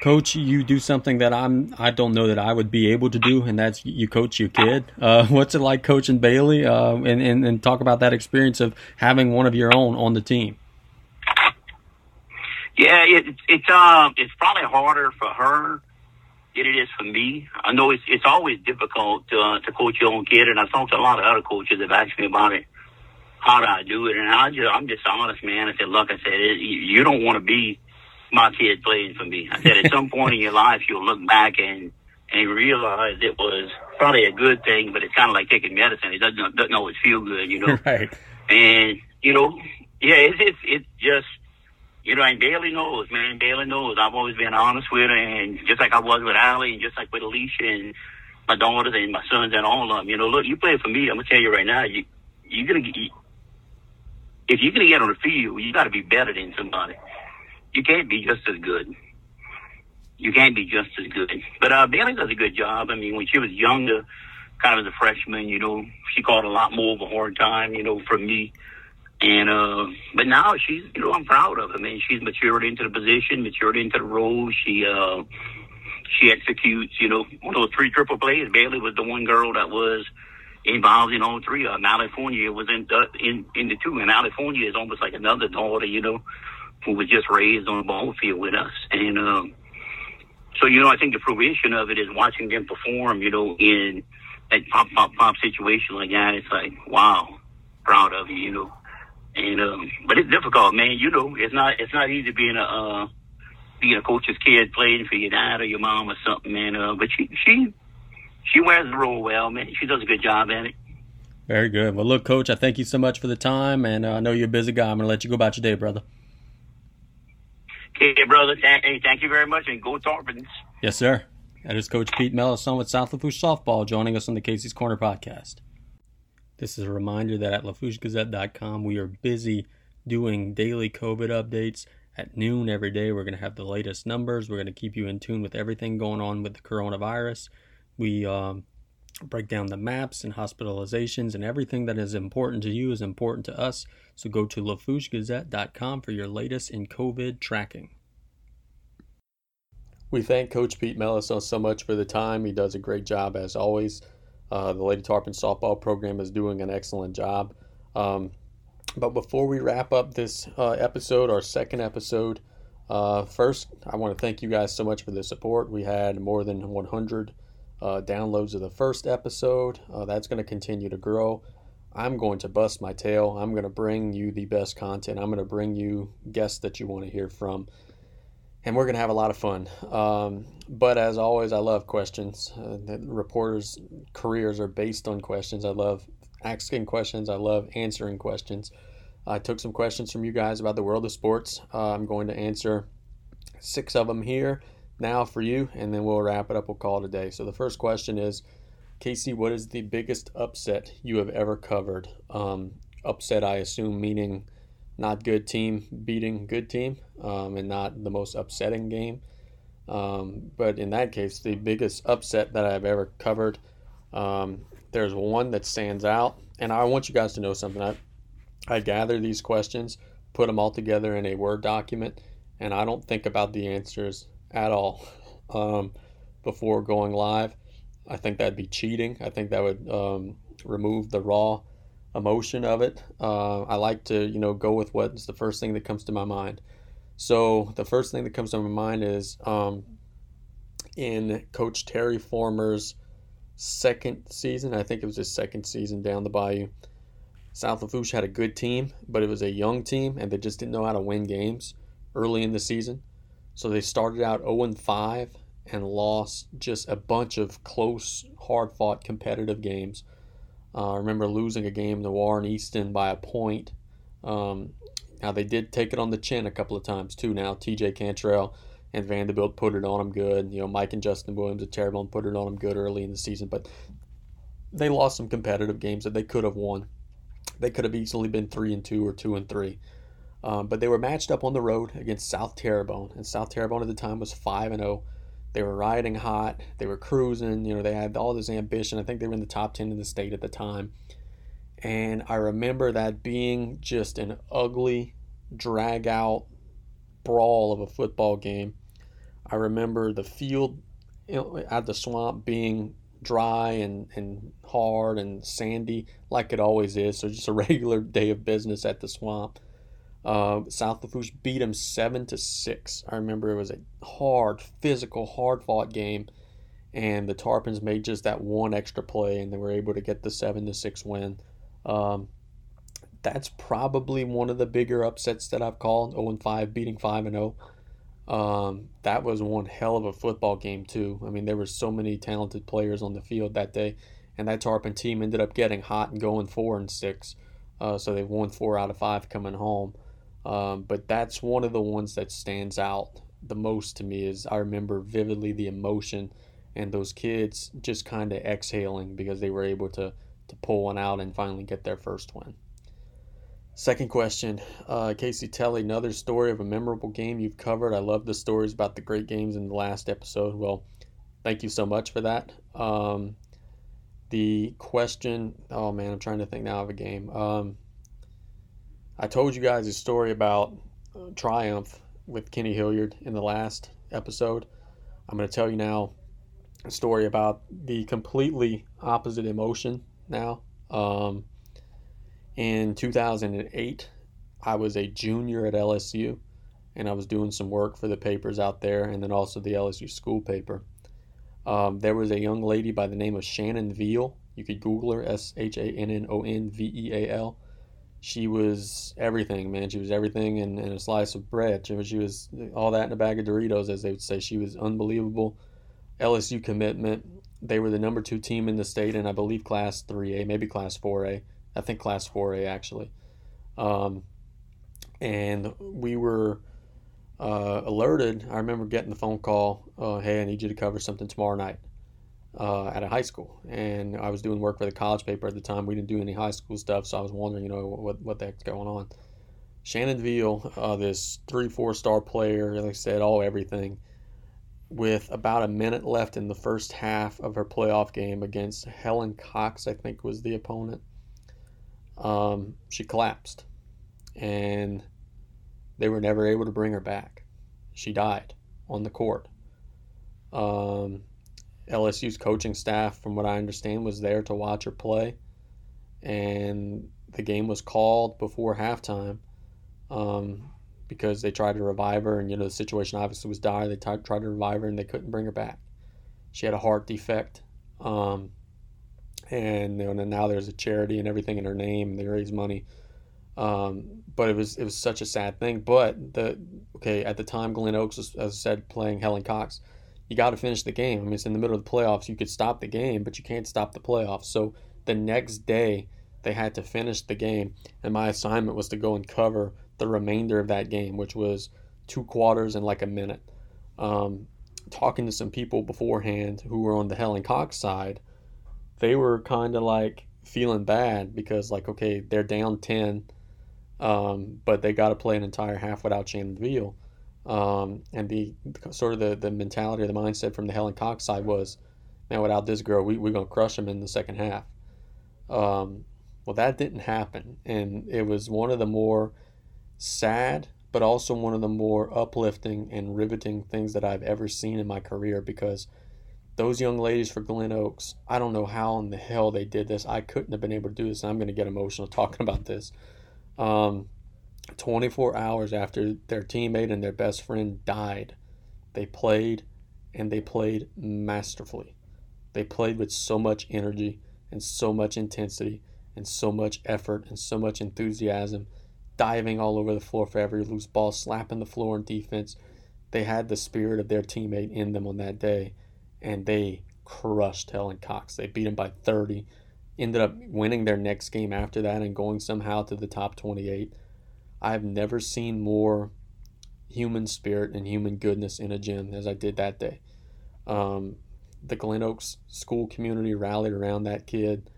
Coach, you do something that I'm I don't know that I would be able to do, and that's you coach your kid. Uh, [laughs] what's it like coaching Bailey? Uh, and, and and talk about that experience of having one of your own on the team. Yeah, it, it's um it's probably harder for her than it is for me. I know it's it's always difficult to uh, to coach your own kid, and I've talked to a lot of other coaches that have asked me about it how do I do it? And I just, I'm just honest, man. I said, look, I said, it, you don't want to be my kid playing for me. I said, at some point in your life, you'll look back and, and realize it was probably a good thing, but it's kind of like taking medicine. It doesn't, doesn't always feel good, you know? [laughs] Right. And, you know, yeah, it's, it's, it's just, you know, and Bailey knows, man. Bailey knows. I've always been honest with her, and just like I was with Allie, and just like with Alicia and my daughters and my sons and all of them. You know, look, you play for me. I'm gonna tell you right now, you you're gonna get if you're going to get on the field, you got to be better than somebody. You can't be just as good. You can't be just as good. But uh, Bailey does a good job. I mean, when she was younger, kind of as a freshman, you know, she caught a lot more of a hard time, you know, from me. And uh, but now she's, you know, I'm proud of her. I mean, she's matured into the position, matured into the role. She uh, she executes, you know, one of those three triple plays. Bailey was the one girl that was involved in all three them. California was in the, in in the two, and California is almost like another daughter, you know, who was just raised on the ball field with us. And um, so you know, I think the fruition of it is watching them perform. You know, in that pop pop pop situation like that. It's like wow, proud of you. You know, and um, but it's difficult, man. You know, it's not it's not easy being a uh, being a coach's kid playing for your dad or your mom or something, man. Uh, but she she she wears the role well, man. She does a good job at it. Very good. Well, look, Coach, I thank you so much for the time, and uh, I know you're a busy guy. I'm going to let you go about your day, brother. Okay, brother. Hey, thank you very much, and go Tarpons. Yes, sir. That is Coach Pete Melancon with South Lafourche Softball joining us on the Casey's Corner podcast. This is a reminder that at LaFourcheGazette.com we are busy doing daily COVID updates. At noon every day, we're going to have the latest numbers. We're going to keep you in tune with everything going on with the coronavirus. We um, break down the maps and hospitalizations and everything that is important to you is important to us. So go to LaFourcheGazette.com for your latest in COVID tracking. We thank Coach Pete Melancon so much for the time. He does a great job as always. Uh, the Lady Tarpon softball program is doing an excellent job. Um, but before we wrap up this uh, episode, our second episode, uh, first, I want to thank you guys so much for the support. We had more than 100 uh, downloads of the first episode. Uh, that's going to continue to grow. I'm going to bust my tail. I'm going to bring you the best content. I'm going to bring you guests that you want to hear from. And we're going to have a lot of fun. Um, but as always, I love questions. Uh, reporters' careers are based on questions. I love asking questions, I love answering questions. I took some questions from you guys about the world of sports. Uh, I'm going to answer six of them here now for you, and then we'll wrap it up. We'll call it a day. So the first question is, Casey, what is the biggest upset you have ever covered? Um, upset, I assume, meaning not good team beating good team, um, and not the most upsetting game. Um, but in that case, the biggest upset that I've ever covered, um, there's one that stands out, and I want you guys to know something. I I gather these questions, put them all together in a Word document, and I don't think about the answers at all um, before going live. I think that'd be cheating. I think that would um, remove the raw emotion of it. Uh, I like to, you know, go with what's the first thing that comes to my mind. So the first thing that comes to my mind is um, in Coach Terry Former's second season. I think it was his second season down the Bayou. South Lafourche had a good team, but it was a young team, and they just didn't know how to win games early in the season. So they started out 0 5 and lost just a bunch of close, hard fought competitive games. Uh, I remember losing a game to Warren Easton by a point. Um, now they did take it on the chin a couple of times too. Now T.J. Cantrell and Vandebilt put it on them good. You know Mike and Justin Williams at Terrebonne put it on them good early in the season, but they lost some competitive games that they could have won. They could have easily been three and two or two and three. Um, but they were matched up on the road against South Terrebonne, and South Terrebonne at the time was five and zero. Oh. They were riding hot. They were cruising. You know, they had all this ambition. I think they were in the top ten in the state at the time. And I remember that being just an ugly, drag out brawl of a football game. I remember the field at the swamp being dry and, and hard and sandy like it always is. So just a [laughs] regular day of business at the swamp. Uh, South Lafourche beat them seven to six. I remember it was a hard, physical, hard fought game, and the Tarpons made just that one extra play, and they were able to get the seven to six win. Um, that's probably one of the bigger upsets that I've called. 0 and 5, beating 5 and 0. Um, that was one hell of a football game too. I mean, there were so many talented players on the field that day, and that Tarpon team ended up getting hot and going four and six. Uh, so they've won four out of five coming home. Um, but that's one of the ones that stands out the most to me. Is I remember vividly the emotion and those kids just kind of exhaling because they were able to to pull one out and finally get their first win. Second question, uh, Casey Telly, another story of a memorable game you've covered. I love the stories about the great games in the last episode. Well, thank you so much for that. Um, the question, oh man, I'm trying to think now of a game. Um, I told you guys a story about uh, Triumph with Kenny Hilliard in the last episode. I'm going to tell you now a story about the completely opposite emotion now. Um, in 2008, I was a junior at LSU, and I was doing some work for the papers out there, and then also the LSU school paper. Um, there was a young lady by the name of Shannon Veal. You could Google her, S H A N N O N V E A L. She was everything, man. She was everything and, and a slice of bread. She was, she was all that in a bag of Doritos, as they would say. She was unbelievable. LSU commitment. They were the number two team in the state, and I believe Class 3A, maybe Class 4A. I think Class 4A actually. Um, and we were uh, alerted. I remember getting the phone call, uh, "Hey, I need you to cover something tomorrow night." Uh, at a high school, and I was doing work for the college paper at the time. We didn't do any high school stuff, so I was wondering, you know, what what the heck's going on. Shannon Veal, uh, this three four star player, like I said, all everything, with about a minute left in the first half of her playoff game against Helen Cox, I think was the opponent. Um, she collapsed, and they were never able to bring her back. She died on the court. Um, LSU's coaching staff, from what I understand, was there to watch her play, and the game was called before halftime um, because they tried to revive her, and you know the situation obviously was dire. They t- tried to revive her, and they couldn't bring her back. She had a heart defect, um, and now there's a charity and everything in her name. They raise money, um, but it was it was such a sad thing. But the okay at the time, Glen Oaks was, as I said, playing Helen Cox you got to finish the game. I mean, it's in the middle of the playoffs. You could stop the game, but you can't stop the playoffs. So the next day, they had to finish the game, and my assignment was to go and cover the remainder of that game, which was two quarters and like a minute. Um, talking to some people beforehand who were on the Helen Cox side, they were kind of like feeling bad because, like, okay, they're down 10, um, but they got to play an entire half without Shannon Veal. Um, and the sort of the, the mentality or the mindset from the Helen Cox side was, man, without this girl, we, we're going to crush them in the second half. Um, well, that didn't happen. And it was one of the more sad, but also one of the more uplifting and riveting things that I've ever seen in my career because those young ladies for Glen Oaks, I don't know how in the hell they did this. I couldn't have been able to do this. I'm going to get emotional [laughs] talking about this. Um, 24 hours after their teammate and their best friend died, they played and they played masterfully. They played with so much energy and so much intensity and so much effort and so much enthusiasm, diving all over the floor for every loose ball, slapping the floor in defense. They had the spirit of their teammate in them on that day, and they crushed Helen Cox. They beat them by 30, ended up winning their next game after that and going somehow to the top 28. I've never seen more human spirit and human goodness in a gym as I did that day. Um, the Glen Oaks school community rallied around that kid,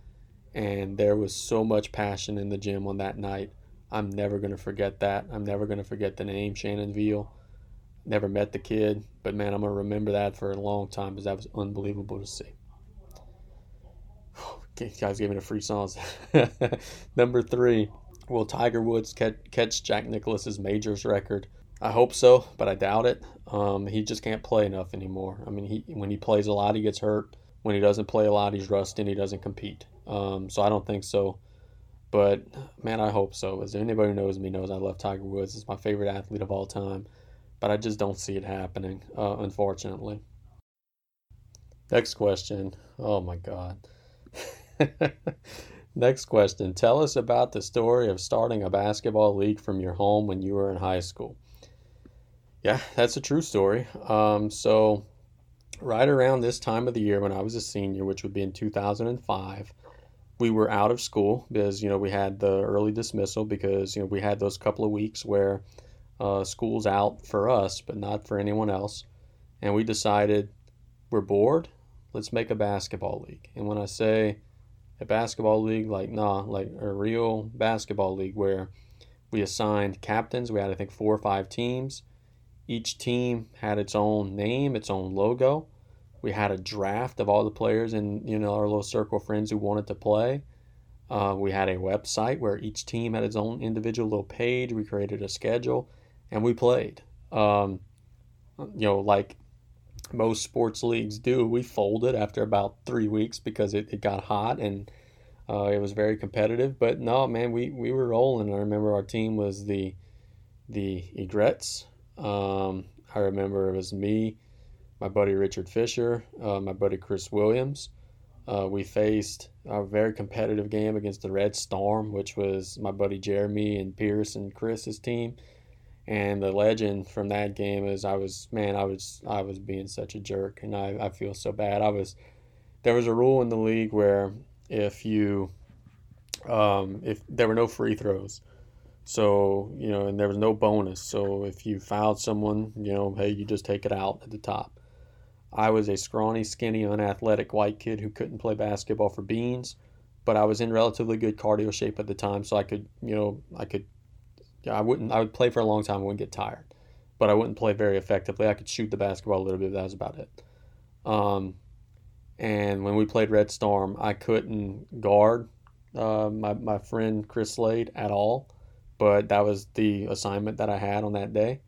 and there was so much passion in the gym on that night. I'm never going to forget that. I'm never going to forget the name Shannon Veal. Never met the kid, but man, I'm going to remember that for a long time because that was unbelievable to see. [sighs] guys gave me a free songs. [laughs] Number three, Will Tiger Woods catch Jack Nicklaus's majors record? I hope so, but I doubt it. Um, he just can't play enough anymore. I mean, he when he plays a lot, he gets hurt. When he doesn't play a lot, he's rusty and he doesn't compete. Um, so I don't think so. But man, I hope so. As anybody who knows me knows, I love Tiger Woods. He's my favorite athlete of all time. But I just don't see it happening, uh, unfortunately. Next question. Oh my God. [laughs] Next question. Tell us about the story of starting a basketball league from your home when you were in high school. Yeah, that's a true story. Um, so, right around this time of the year when I was a senior, which would be in 2005, we were out of school because, you know, we had the early dismissal because, you know, we had those couple of weeks where uh, school's out for us, but not for anyone else. And we decided we're bored, let's make a basketball league. And when I say a basketball league like nah like a real basketball league where we assigned captains. We had i think four or five teams. Each team had its own name its own logo. We had a draft of all the players and you know our little circle of friends who wanted to play. Uh, we had a website where each team had its own individual little page. We created a schedule and we played. Um, you know like most sports leagues do, we folded after about three weeks because it, it got hot and uh, it was very competitive. But no, man, we, we were rolling. I remember our team was the the Egrets, Um, I remember it was me, my buddy Richard Fisher, uh, my buddy Chris Williams. Uh, we faced a very competitive game against the Red Storm, which was my buddy Jeremy and Pierce and Chris's team. And the legend from that game is I was man, I was I was being such a jerk, and I, I feel so bad. I was there was a rule in the league where if you um, if there were no free throws, so you know, and there was no bonus. So if you fouled someone, you know, hey, you just take it out at the top. I was a scrawny, skinny, unathletic white kid who couldn't play basketball for beans, but I was in relatively good cardio shape at the time, so I could, you know, I could, I wouldn't, I would play for a long time, I wouldn't get tired, but I wouldn't play very effectively. I could shoot the basketball a little bit, that was about it. Um, and when we played Red Storm, I couldn't guard uh, my, my friend Chris Slade at all, but that was the assignment that I had on that day.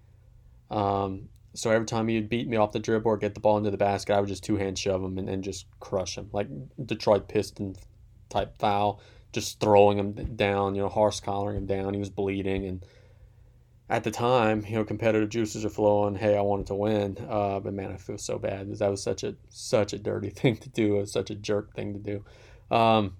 Um, so every time he'd beat me off the dribble or get the ball into the basket, I would just two hand shove him and, and just crush him. Like Detroit Piston type foul, just throwing him down, you know, horse collaring him down. He was bleeding. And at the time, you know, competitive juices are flowing. Hey, I wanted to win. Uh, but man, I feel so bad because that was such a such a dirty [laughs] thing to do. It was such a jerk thing to do. Um,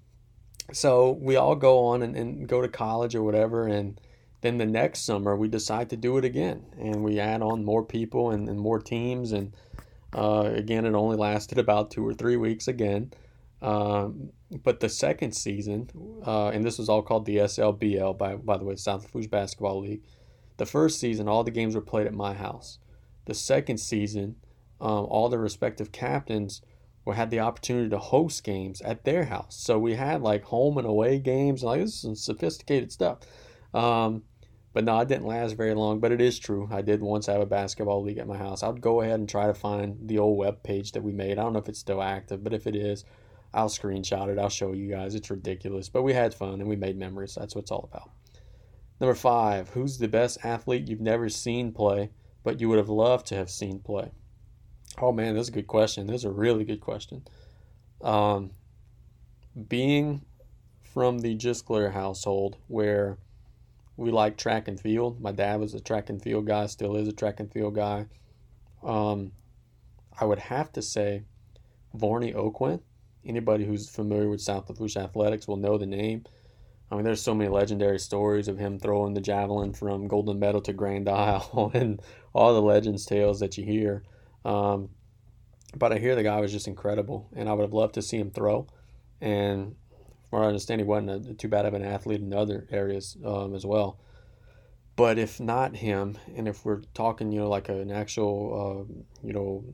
so we all go on and, and go to college or whatever. And then the next summer, we decide to do it again, and we add on more people and, and more teams. And uh, again, it only lasted about two or three weeks again. Um, but the second season, uh, and this was all called the SLBL, by, by the way, South Lafourche Basketball League. The first season, all the games were played at my house. The second season, um, all the respective captains we had the opportunity to host games at their house. So we had like home and away games. Like this is some sophisticated stuff. Um, but no, it didn't last very long. But it is true. I did once have a basketball league at my house. I would go ahead and try to find the old web page that we made. I don't know if it's still active, but if it is, I'll screenshot it. I'll show you guys. It's ridiculous. But we had fun and we made memories. That's what it's all about. Number five, who's the best athlete you've never seen play, but you would have loved to have seen play? Oh man, that's a good question. That's a really good question. Um, being from the Gisclair household, where we like track and field. My dad was a track and field guy, still is a track and field guy. Um, I would have to say Varney Oquin. Anybody who's familiar with South Lafourche athletics will know the name. I mean, there's so many legendary stories of him throwing the javelin from Golden Meadow to Grand Isle [laughs] and all the legends tales that you hear. Um, but I hear the guy was just incredible, and I would have loved to see him throw. And from what I understand, he wasn't a, too bad of an athlete in other areas um, as well. But if not him, and if we're talking, you know, like an actual, uh, you know,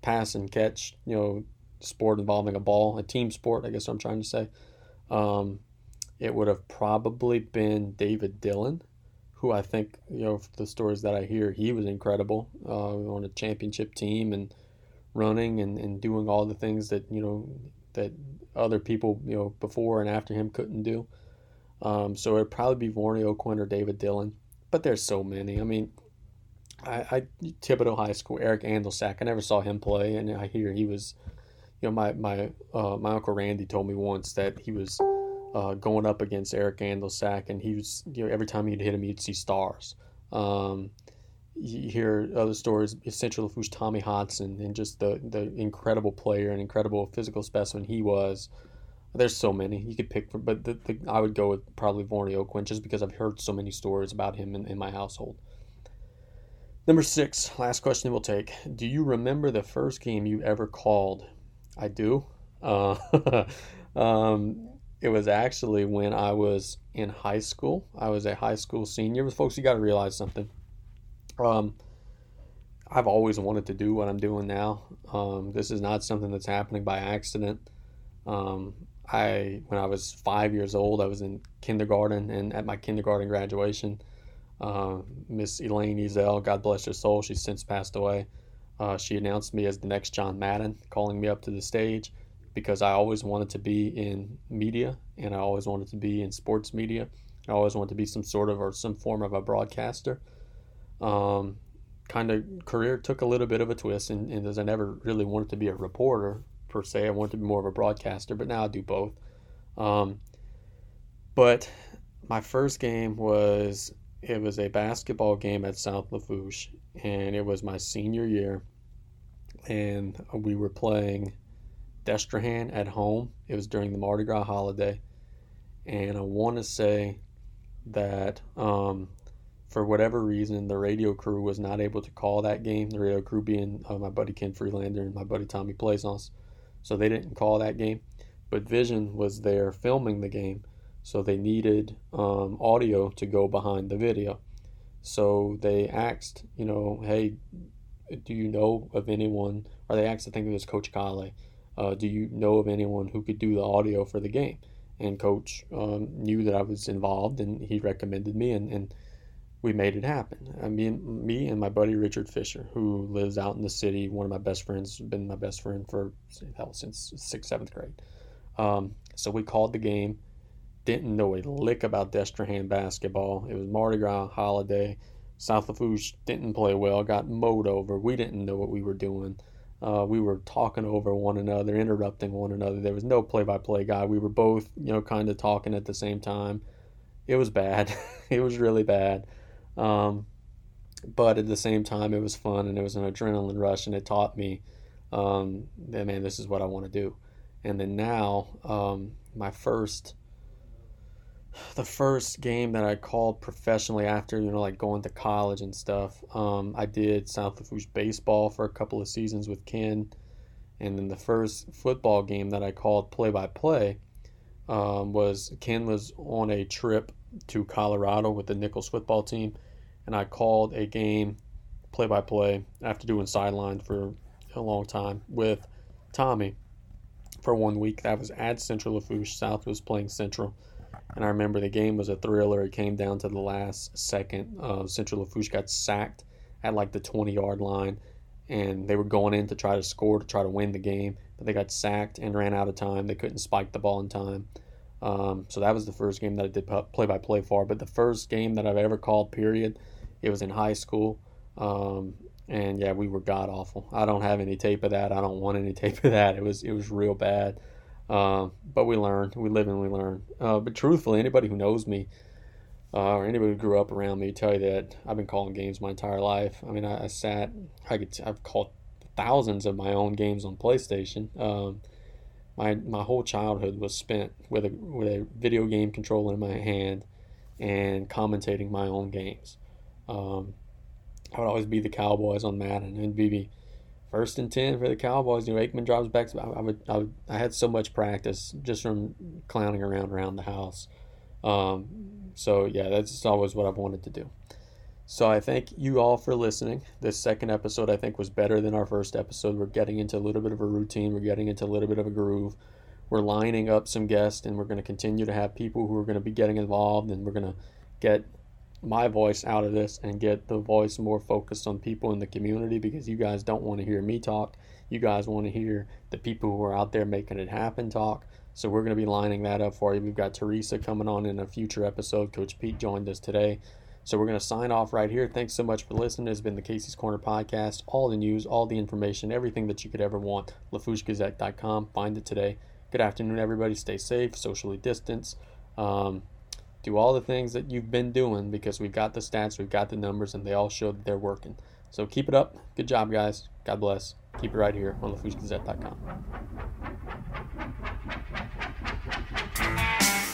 pass and catch, you know, sport involving a ball, a team sport, I guess I'm trying to say, um, it would have probably been David Dillon, who I think, you know, the stories that I hear, he was incredible uh, on a championship team and running and, and doing all the things that, you know, that other people, you know, before and after him couldn't do. Um, so it'd probably be Vorney Oquin or David Dillon. But there's so many. I mean, I, I Thibodaux High School, Eric Andelsack. I never saw him play, and I hear he was, you know, my my uh, my uncle Randy told me once that he was uh, going up against Eric Andelsack, and he was, you know, every time he'd hit him, you'd see stars. Um, you hear other stories, Central Lafourche Tommy Hodson, and just the, the incredible player and incredible physical specimen he was. There's so many you could pick from, but the, the, I would go with probably Vorney Oquin just because I've heard so many stories about him in, in my household. Number six, last question we'll take. Do you remember the first game you ever called? I do. Uh, [laughs] um, it was actually when I was in high school. I was a high school senior. But folks, you got to realize something um, I've always wanted to do what I'm doing now. Um, this is not something that's happening by accident. Um, I when I was five years old, I was in kindergarten, and at my kindergarten graduation, uh, Miss Elaine Ezel, God bless her soul, she's since passed away. Uh, she announced me as the next John Madden, calling me up to the stage because I always wanted to be in media and I always wanted to be in sports media. I always wanted to be some sort of or some form of a broadcaster um, kind of career took a little bit of a twist, and, and as I never really wanted to be a reporter per se, I wanted to be more of a broadcaster, but now I do both. Um, but my first game was it was a basketball game at South Lafourche, and it was my senior year, and we were playing Destrehan at home. It was during the Mardi Gras holiday, and I want to say that um, for whatever reason, the radio crew was not able to call that game. The radio crew being uh, my buddy Ken Freelander and my buddy Tommy Plaisance, so they didn't call that game. But Vision was there filming the game, so they needed um, audio to go behind the video. So they asked, you know, hey, do you know of anyone? Or they asked, I think it was Coach Kale, uh, do you know of anyone who could do the audio for the game? And Coach um, knew that I was involved, and he recommended me, and, and we made it happen. I mean, me and my buddy Richard Fisher, who lives out in the city, one of my best friends, been my best friend for hell since sixth, seventh grade. Um, so we called the game. Didn't know a lick about Destrehan basketball. It was Mardi Gras holiday. South Lafourche didn't play well, got mowed over. We didn't know what we were doing. Uh, we were talking over one another, interrupting one another. There was no play-by-play guy. We were both, you know, kind of talking at the same time. It was bad. [laughs] it was really bad. Um, but at the same time, it was fun and it was an adrenaline rush, and it taught me um, that man, this is what I want to do. And then now, um, my first the first game that I called professionally after, you know, like going to college and stuff, um, I did South Lafourche baseball for a couple of seasons with Ken. And then the first football game that I called play by play was Ken was on a trip to Colorado with the Nicholls football team. And I called a game play by play after doing sideline for a long time with Tommy for one week. That was at Central Lafourche. South was playing Central and I remember the game was a thriller. It came down to the last second. Uh, Central Lafourche got sacked at like the 20 yard line, and they were going in to try to score to try to win the game, but they got sacked and ran out of time. They couldn't spike the ball in time. Um, so that was the first game that I did play by play for. But the first game that I've ever called, period, it was in high school. Um, and yeah, we were god awful. I don't have any tape of that. I don't want any [laughs] tape of that. It was it was real bad. Uh, but we learn. We live and we learn. Uh, but truthfully, anybody who knows me uh, or anybody who grew up around me tell you that I've been calling games my entire life. I mean, I, I sat. I could. I've called thousands of my own games on PlayStation. Um, my my whole childhood was spent with a with a video game controller in my hand and commentating my own games. Um, I would always be the Cowboys on Madden and be first and ten for the Cowboys. You know, Aikman drops back. I, I would, I would, I had so much practice just from clowning around around the house. Um, so yeah, that's always what I've wanted to do. So I thank you all for listening. This second episode I think was better than our first episode. We're getting into a little bit of a routine. We're getting into a little bit of a groove. We're lining up some guests, and we're going to continue to have people who are going to be getting involved, and we're going to get my voice out of this and get the voice more focused on people in the community because you guys don't want to hear me talk. You guys want to hear the people who are out there making it happen talk. So we're going to be lining that up for you. We've got Theresa coming on in a future episode. Coach Pete joined us today. So we're going to sign off right here. Thanks so much for listening. It's been the Casey's Corner podcast. All the news, all the information, everything that you could ever want. LafourcheGazette.com. Find it today. Good afternoon, everybody. Stay safe, socially distance. Um, do all the things that you've been doing because we've got the stats, we've got the numbers, and they all show that they're working. So keep it up. Good job, guys. God bless. Keep it right here on LaFourcheGazette.com.